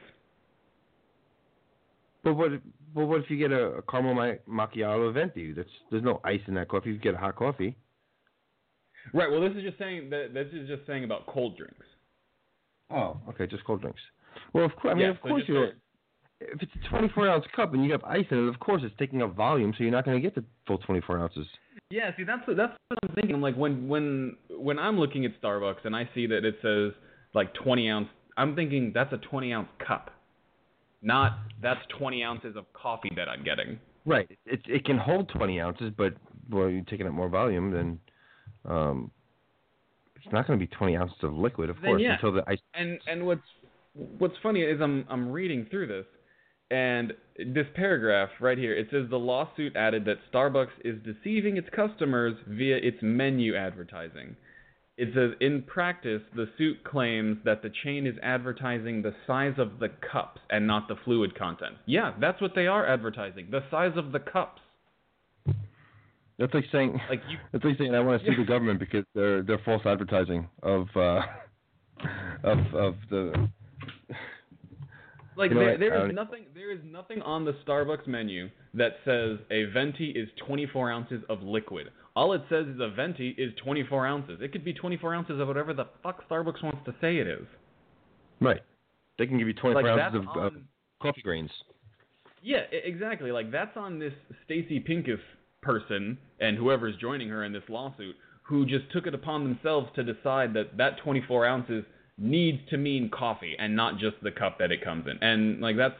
But what but what if you get a, a caramel ma- macchiato venti? That's there's no ice in that coffee. You get a hot coffee. Right. Well, this is just saying that this is just saying about cold drinks. Oh, okay, just cold drinks. Well, of course, I mean, Yeah, of so course you. If it's a 24 ounce cup and you have ice in it, of course it's taking up volume, so you're not going to get the full 24 ounces. Yeah, see that's what- that's what I'm thinking. I'm like when when when I'm looking at Starbucks and I see that it says like 20 ounce, I'm thinking that's a 20 ounce cup, not that's 20 ounces of coffee that I'm getting. Right. It it can hold 20 ounces, but well, you're taking up more volume, then um, it's not going to be 20 ounces of liquid, of Then course, yeah. until the ice. And and what's what's funny is I'm I'm reading through this, and this paragraph right here it says the lawsuit added that Starbucks is deceiving its customers via its menu advertising. It says in practice the suit claims that the chain is advertising the size of the cups and not the fluid content. Yeah, that's what they are advertising. The size of the cups. That's like saying. Like you That's like saying I want to sue the government because they're they're false advertising of uh, of of the. Like You know there, there is don't- nothing there is nothing on the Starbucks menu that says a venti is 24 ounces of liquid. All it says is a venti is 24 ounces. It could be 24 ounces of whatever the fuck Starbucks wants to say it is. Right. They can give you 24 Like ounces of uh, on, coffee grains. yeah, exactly. Like that's on this Stacy Pincus person and whoever's joining her in this lawsuit who just took it upon themselves to decide that that 24 ounces needs to mean coffee and not just the cup that it comes in. And like that's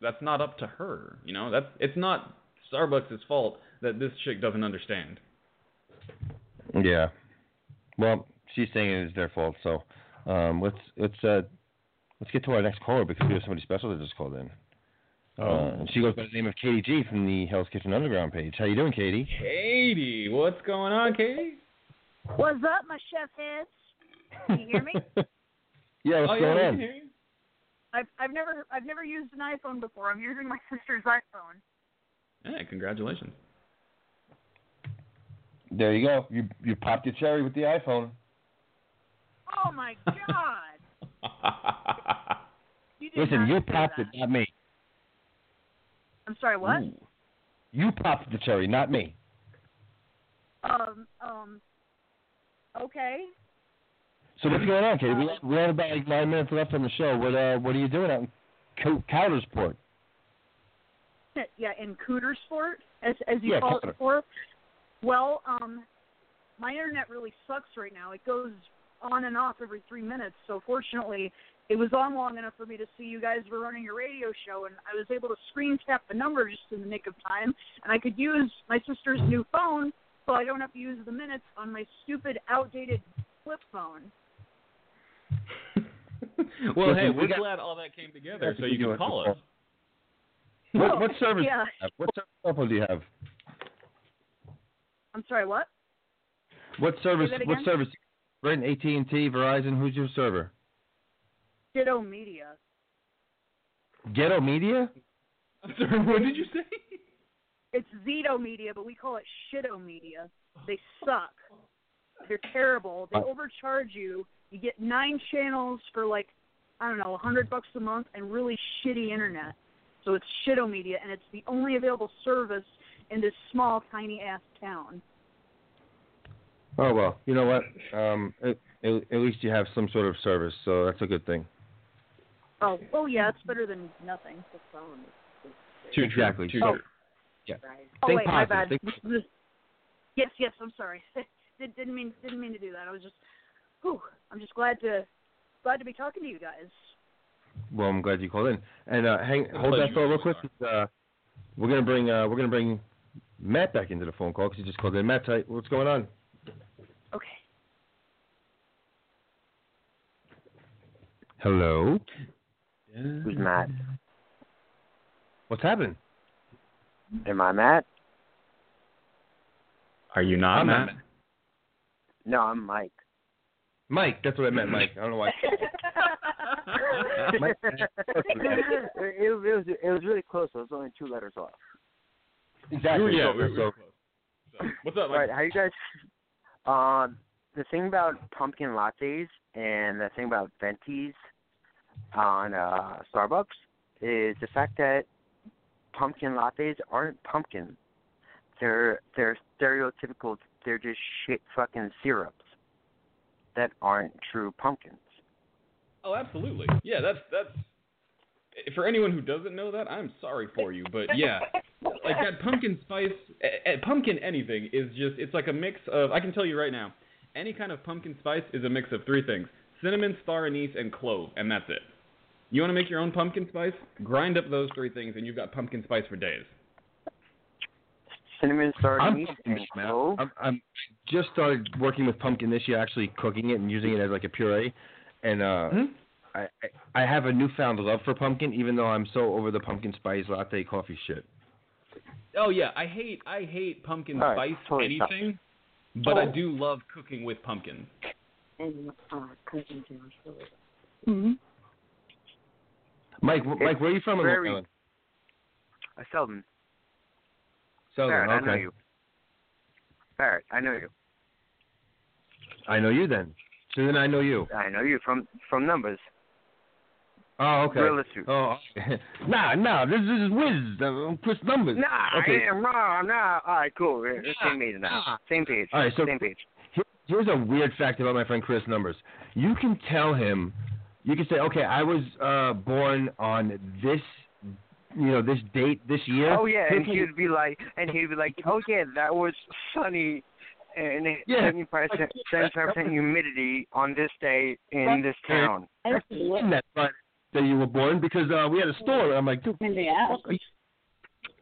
that's not up to her, you know? That's it's not Starbucks' fault that this chick doesn't understand. Yeah. Well, she's saying it is their fault. So, um, let's let's uh, let's get to our next caller because we have somebody special that just called in. Uh, she goes by the name of Katie G from the Hell's Kitchen Underground page. How you doing, Katie? Katie, what's going on, Katie? What's up, my chef heads? Can you hear me? yeah, what's oh, going yeah, on? can hear you. I've I've never I've never used an iPhone before. I'm using my sister's iPhone. Hey, congratulations. There you go. You you popped your cherry with the iPhone. Oh my god! You Listen, you popped that. it, not me. I'm sorry. What? Ooh. You popped the cherry, not me. Um. Um. Okay. So what's going on, Katie? We have, we have about like nine minutes left on the show. What uh what are you doing out in Co-? Yeah, in Coudersport, as as you Yeah, call Cooter. it before. Well, um, my internet really sucks right now. It goes on and off every three minutes. So fortunately, it was on long enough for me to see you guys were running your radio show, and I was able to screen cap the number just in the nick of time, and I could use my sister's new phone, so I don't have to use the minutes on my stupid, outdated flip phone. well, Listen, hey, we we're got- glad all that came together, That's so you can you call us. What what service? yeah. Do you have? What service cell do you have? I'm sorry, what? What service? that What service? Right, AT and T, Verizon. Who's your server? Ditto Media. Ghetto Media. I'm sorry, what did you say? It's Zito Media, but we call it Shitto Media. They suck. They're terrible. They Uh, overcharge you. You get nine channels for like I don't know, a hundred bucks a month, and really shitty internet. So it's Shitto Media, and it's the only available service in this small, tiny ass town. Oh well, you know what? Um, at, at at least you have some sort of service, so that's a good thing. Oh, oh yeah, it's better than nothing. The phone. Too Exactly. True, So- too true. Oh Think wait, my bad. Think- Yes, yes, I'm sorry. Didn't mean didn't mean to do that. I was just, whew, I'm just glad to glad to be talking to you guys. Well, I'm glad you called in. And uh, hang, hold that thought real quick. Uh, we're gonna bring uh, we're gonna bring Matt back into the phone call because he just called in. Matt, tell- what's going on? Okay. Hello. Who's Matt? What's happening? Am I Matt? Are you not, I'm Matt? not No, I'm Mike. Mike. That's what I meant, Mike. I don't know why. Mike- it, it, was it was really close. It was only two letters off. Exactly. yeah, So- we we so- were close. So, what's up, Mike? right, how you guys? Um, the thing about pumpkin lattes and the thing about ventis on uh, Starbucks is the fact that pumpkin lattes aren't pumpkin. They're they're stereotypical. They're just shit fucking syrups that aren't true pumpkins. Oh, absolutely. Yeah, that's that's. For anyone who doesn't know that, I'm sorry for you, but yeah, like that pumpkin spice, eh, eh, pumpkin anything is just it's like a mix of. I can tell you right now, any kind of pumpkin spice is a mix of three things: cinnamon, star anise, and clove, and that's it. You want to make your own pumpkin spice? Grind up those three things, and you've got pumpkin spice for days. Cinnamon star I'm pumpkin, and clove. I'm, I'm just started working with pumpkin this year, actually cooking it and using it as like a puree. And uh, Hmm? I, I I have a newfound love for pumpkin, even though I'm so over the pumpkin spice latte coffee shit. Oh yeah, I hate I hate pumpkin All right, spice totally stop. anything, but I do love cooking with pumpkin. hmm Mike, wh- Mike, where are you from in Long very- Island? I Selden. Southern. Barret, I know you. Barret, I know you. I know you then. So then I know you. I know you from from numbers. Oh, okay. Oh, nah, nah. This, this is Wiz, uh, Chris Numbers. Nah, Okay. I am wrong. Nah. All right, cool. We're Nah, same page now. nah. Same page. All right, so- same page. Here's a weird fact about my friend Chris Numbers. You can tell him, you can say, okay, I was uh, born on this, you know, this date, this year. Oh yeah, and he'd be like, and he'd be like, oh yeah, that was sunny, and Yeah. seventy five percent humidity on this day in this town. in that Friday that you were born because uh, we had a store. I'm like, dude,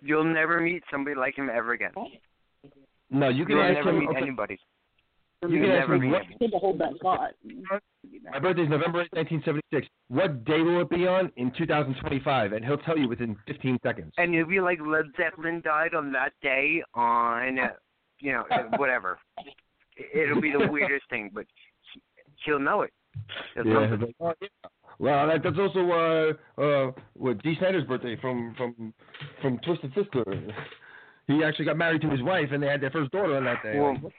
You'll never meet somebody like him ever again. no, you can You'll ask never him. meet okay, anybody. You can ask never me what, him. to hold that thought. my birthday's November 8th, 1976. What day will it be on in 2025? And he'll tell you within 15 seconds. And you'll be like, Led Zeppelin died on that day on, uh, you know, uh, whatever. It'll be the weirdest thing, but he'll know it. He'll Yeah. it. he'll be like, oh, yeah. Well, that, that's also uh uh what Dee Snider's birthday from from from Twisted Sister. he actually got married to his wife, and they had their first daughter on that day. Well, Like,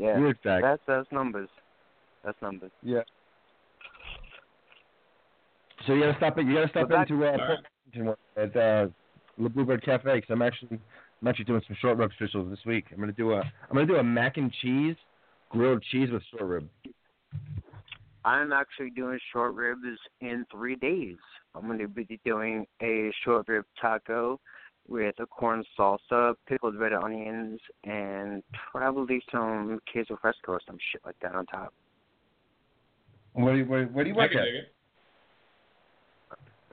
Yeah, Weird fact. that's that's numbers. That's numbers. Yeah. So you gotta stop it. You gotta stop But into uh, All right. Portland at uh, Le Bluebird Cafe because I'm actually I'm actually doing some short rib specials this week. I'm gonna do a I'm gonna do a mac and cheese grilled cheese with short rib. I'm actually doing short ribs in three days. I'm going to be doing a short rib taco with a corn salsa, pickled red onions, and probably some queso fresco or some shit like that on top. Where do you, where, where do you I work can at?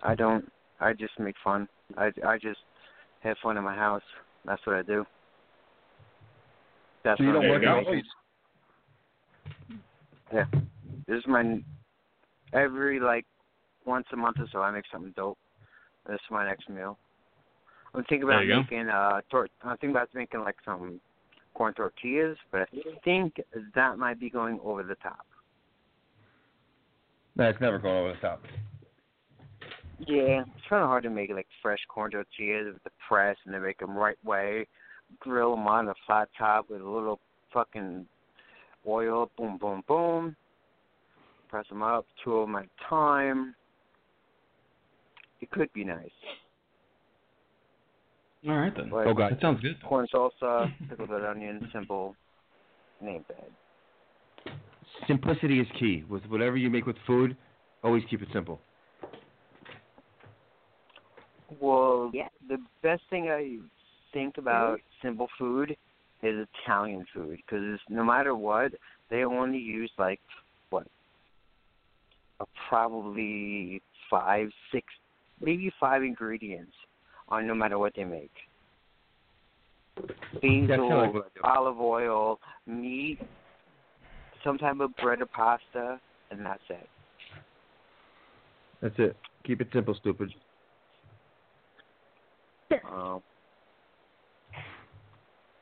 I don't. I just make fun. I I just have fun in my house. That's what I do. That's So you what don't I'm work There you at go. doing. Yeah. This is my every like once a month or so I make something dope. This is my next meal. I'm thinking about go. making uh tor- I'm thinking about making like some corn tortillas, but I think that might be going over the top. No, it's never going over the top. Yeah, it's kind of hard to make like fresh corn tortillas with the press and then make them right way, grill them on a flat top with a little fucking oil, boom, boom, boom. Press them up, two of them at a time. It could be nice. All right then. But Oh, God. That sounds good. corn salsa, pickled red onion, simple, name bad. Simplicity is key. With whatever you make with food, always keep it simple. Well, yeah. The best thing I think about simple food is Italian food because no matter what, they only use like what, uh, probably five, six, maybe five ingredients on no matter what they make. That's kinda Basil, like what I do. olive oil, meat, some type of bread or pasta, and that's it. That's it. Keep it simple, stupid. Um,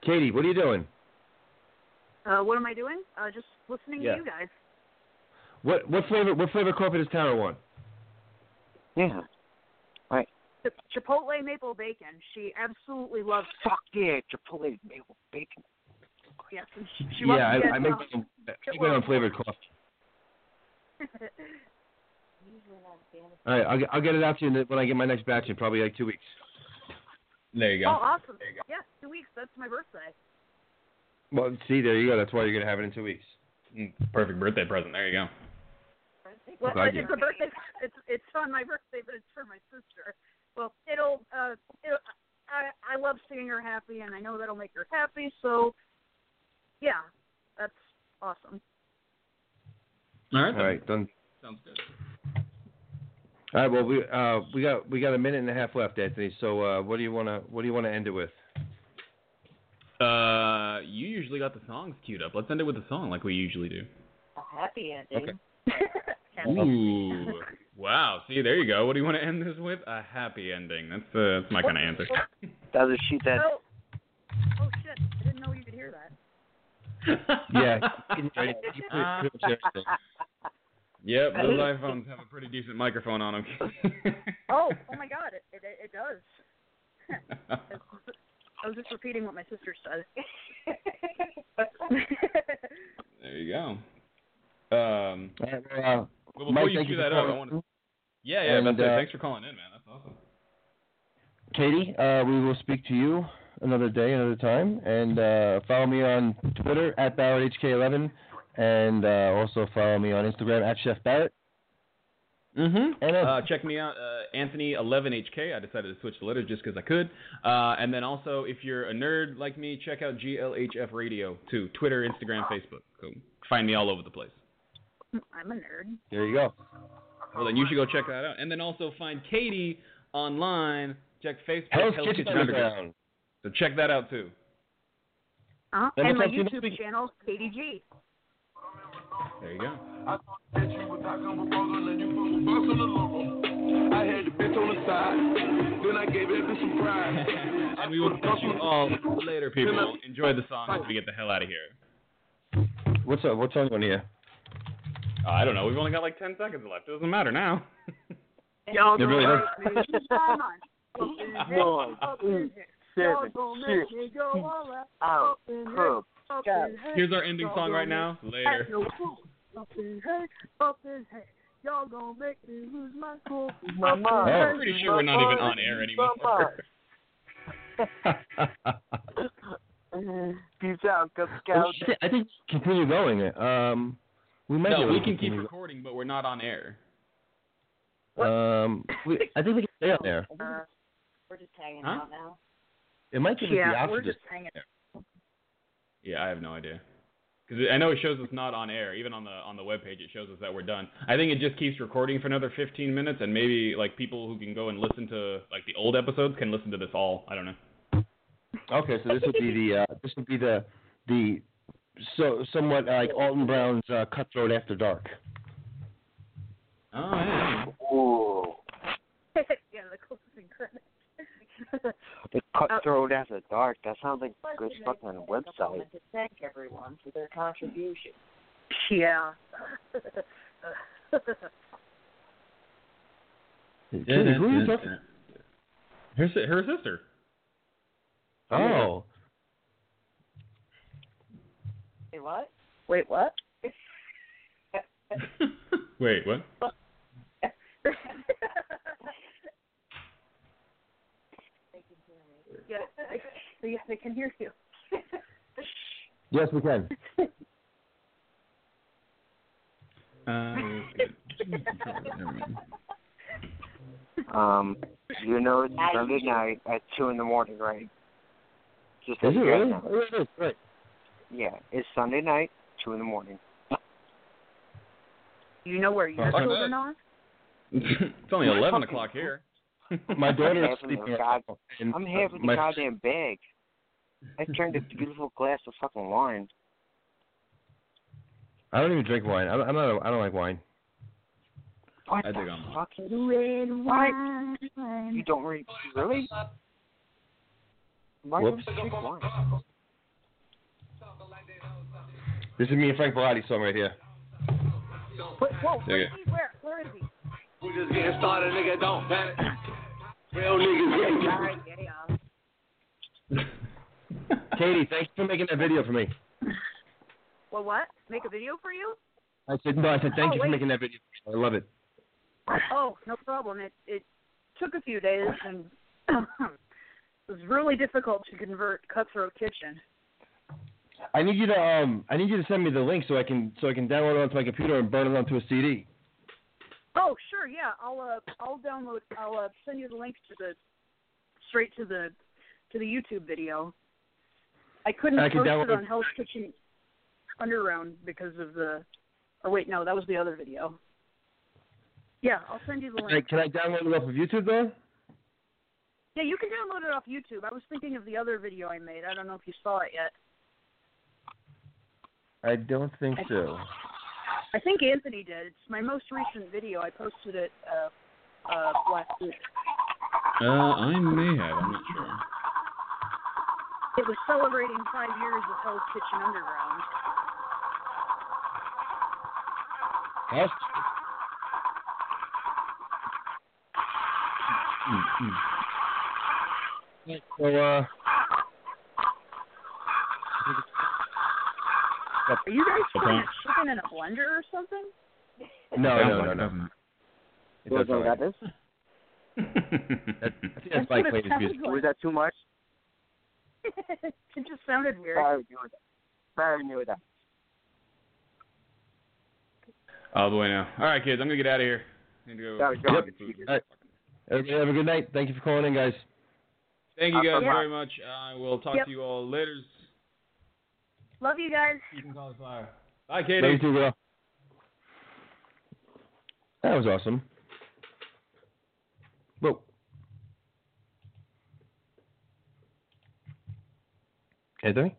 Katie, what are you doing? Uh, what am I doing? Uh, just listening Yeah. to you guys. What what flavor what flavor coffee does Tara want? yeah. Ch- Chipotle maple bacon. She absolutely loves. Fuck yeah, Chipotle maple bacon. Yes, and she, she loves yeah, I, I make my own, I make my own flavored coffee. All right, I'll, get- I'll get it out to you when I get my next batch in probably like two weeks. There you go. oh, go. awesome! Yeah, two weeks. That's my birthday. Well, see, there you go. That's why you're gonna have it in two weeks. Mm, Perfect birthday present. There you go. Well, it's a birthday. It's it's on my birthday, but it's for my sister. Well, it'll. Uh, it'll, I I love seeing her happy, and I know that'll make her happy. So, yeah, that's awesome. All right. All then. right, done. Sounds good. All right, well we uh we got we got a minute and a half left, Anthony. So uh what do you wanna what do you wanna end it with? Uh, you usually got the songs queued up. Let's end it with a song like we usually do. A happy ending. Ooh. Wow. See, there you go. What do you want to end this with? A happy ending. That's uh, that's my kind of answer. That's a sheet that Oh, oh shit! I didn't know you could hear that. Yeah, you can hear it. You put it- pretty. Yep, those iPhones have a pretty decent microphone on them. Oh, oh my God! It it, it does. I was just repeating what my sister said. there you go. Um, All right, well, before Mike, you cue that up, I want to. Yeah, yeah, And, uh, Thanks for calling in, man. That's awesome. Katie, uh, we will speak to you another day, another time, and uh, follow me on Twitter at BarrettHK11, and uh, also follow me on Instagram at Chef Barret. Mm-hmm. And, uh, Uh, check me out, uh, Anthony11HK. I decided to switch the letters just because I could. Uh, and then also, if you're a nerd like me, check out GLHF Radio too. Twitter, Instagram, Facebook. So find me all over the place. I'm a nerd. There you go. Well, then you should go check that out. And then also find Katie online. Check Facebook. Hell's Hell's Kitchen Kitchen Underground. Underground. So check that out too. Uh, Then and my talk you next YouTube week. channel, Katie G. There you go. I thought you was not gonna buggle and you put a bus on the logo. I had the bitch on the side, then I gave it some pride. and we will catch you all later, people. Enjoy the song as we get the hell out of here. What's up? What What's on here? Uh, I don't know. We've only got like 10 seconds left. It doesn't matter now. Y'all It really does. what it is. Come on. Up in here, up in here. Y'all seven, gonna make me go all out. out, Up in pub. here, up Go. in here. Here's our ending song right gonna now. Later. Up in here, up in here. Y'all gonna make me lose my cool. My mind. here, I'm pretty sure we're not even on air anymore. Peace out, Cub I Scouts. think- I think continue going. Um, we might. be No, able we to can keep recording, but we're not on air. Um, we, I think we can stay on there. Uh, we're just hanging Huh? out now. It might give us the Yeah, option we're just hanging. Yeah, I have no idea. Because I know it shows us not on air. Even on the on the web page, it shows us that we're done. I think it just keeps recording for another 15 minutes, and maybe like people who can go and listen to like the old episodes can listen to this all. I don't know. Okay, so this would be the uh, this would be the the so somewhat like Alton Brown's uh, Cutthroat After Dark. Oh, yeah. Ooh. yeah, the closing credits. The cutthroat after dark. That sounds like a good it makes fucking me take a website. To thank everyone for their contribution. yeah. Judy, who are you? Her her sister. Oh, Say what? Wait, what? Wait, what? yeah, they, yeah, they can hear you. yes, we can. Uh, Um, you know it's Sunday night at two in the morning, right? Just Is it really? Oh, yeah, it is. Right. Yeah, it's Sunday night, two in the morning. You know where your children are? it's only 11 o'clock here. My daughter is sleeping. god- now, and, I'm uh, having the my- goddamn bag. I turned a beautiful glass of fucking wine. I don't even drink wine. I'm, I'm not. A, I don't like wine. What I the think I'm- fuck? Red What? You don't re- really? Why Whoops. This is me and Frank Bellotti song right here. Wait, whoa, where Yeah. is he? Where, where is he? We just getting started, nigga. Don't panic. Real niggas getting All right, yeah, yeah. Katie, thanks for making that video for me. Well, what? Make a video for you? I said no. I said thank Oh, you for wait. making that video. I love it. Oh, no problem. It it took a few days and it was really difficult to convert Cutthroat Kitchen. I need you to um. I need you to send me the link so I can so I can download it onto my computer and burn it onto a CD. Oh, sure, yeah. I'll uh I'll download. I'll uh, send you the link to the straight to the to the YouTube video. I couldn't I post it on Hell's Kitchen Underground because of the. Or wait, no, that was the other video. Yeah, I'll send you the Can I, link. can I download it off of YouTube though? Yeah, you can download it off YouTube. I was thinking of the other video I made. I don't know if you saw it yet. I don't think so. I think Anthony did. It's my most recent video. I posted it uh, uh, last week. Uh, I may have. I'm not sure. It was celebrating five years of Hell's Kitchen Underground. Yes. So uh, Are you guys putting Okay. a chicken in a blender or something? no, Sounds no, like no, it, no. doesn't It does sound like got this? that, I think that's That's Mike what it playing his music. sounds Was that too much? it just sounded weird. Sorry, knew that. Sorry, knew that. oh boy, now. All right, kids, I'm gonna get out of here. I need to go. Sorry, John. All right. Everybody have a good night. Thank you for calling in, guys. Thank you guys Yeah. very much. I will talk Yep. to you all later. Love you guys. You can call us fire. Bye, Katie. Love Katie. you too, girl. That was awesome. Whoa. Anthony?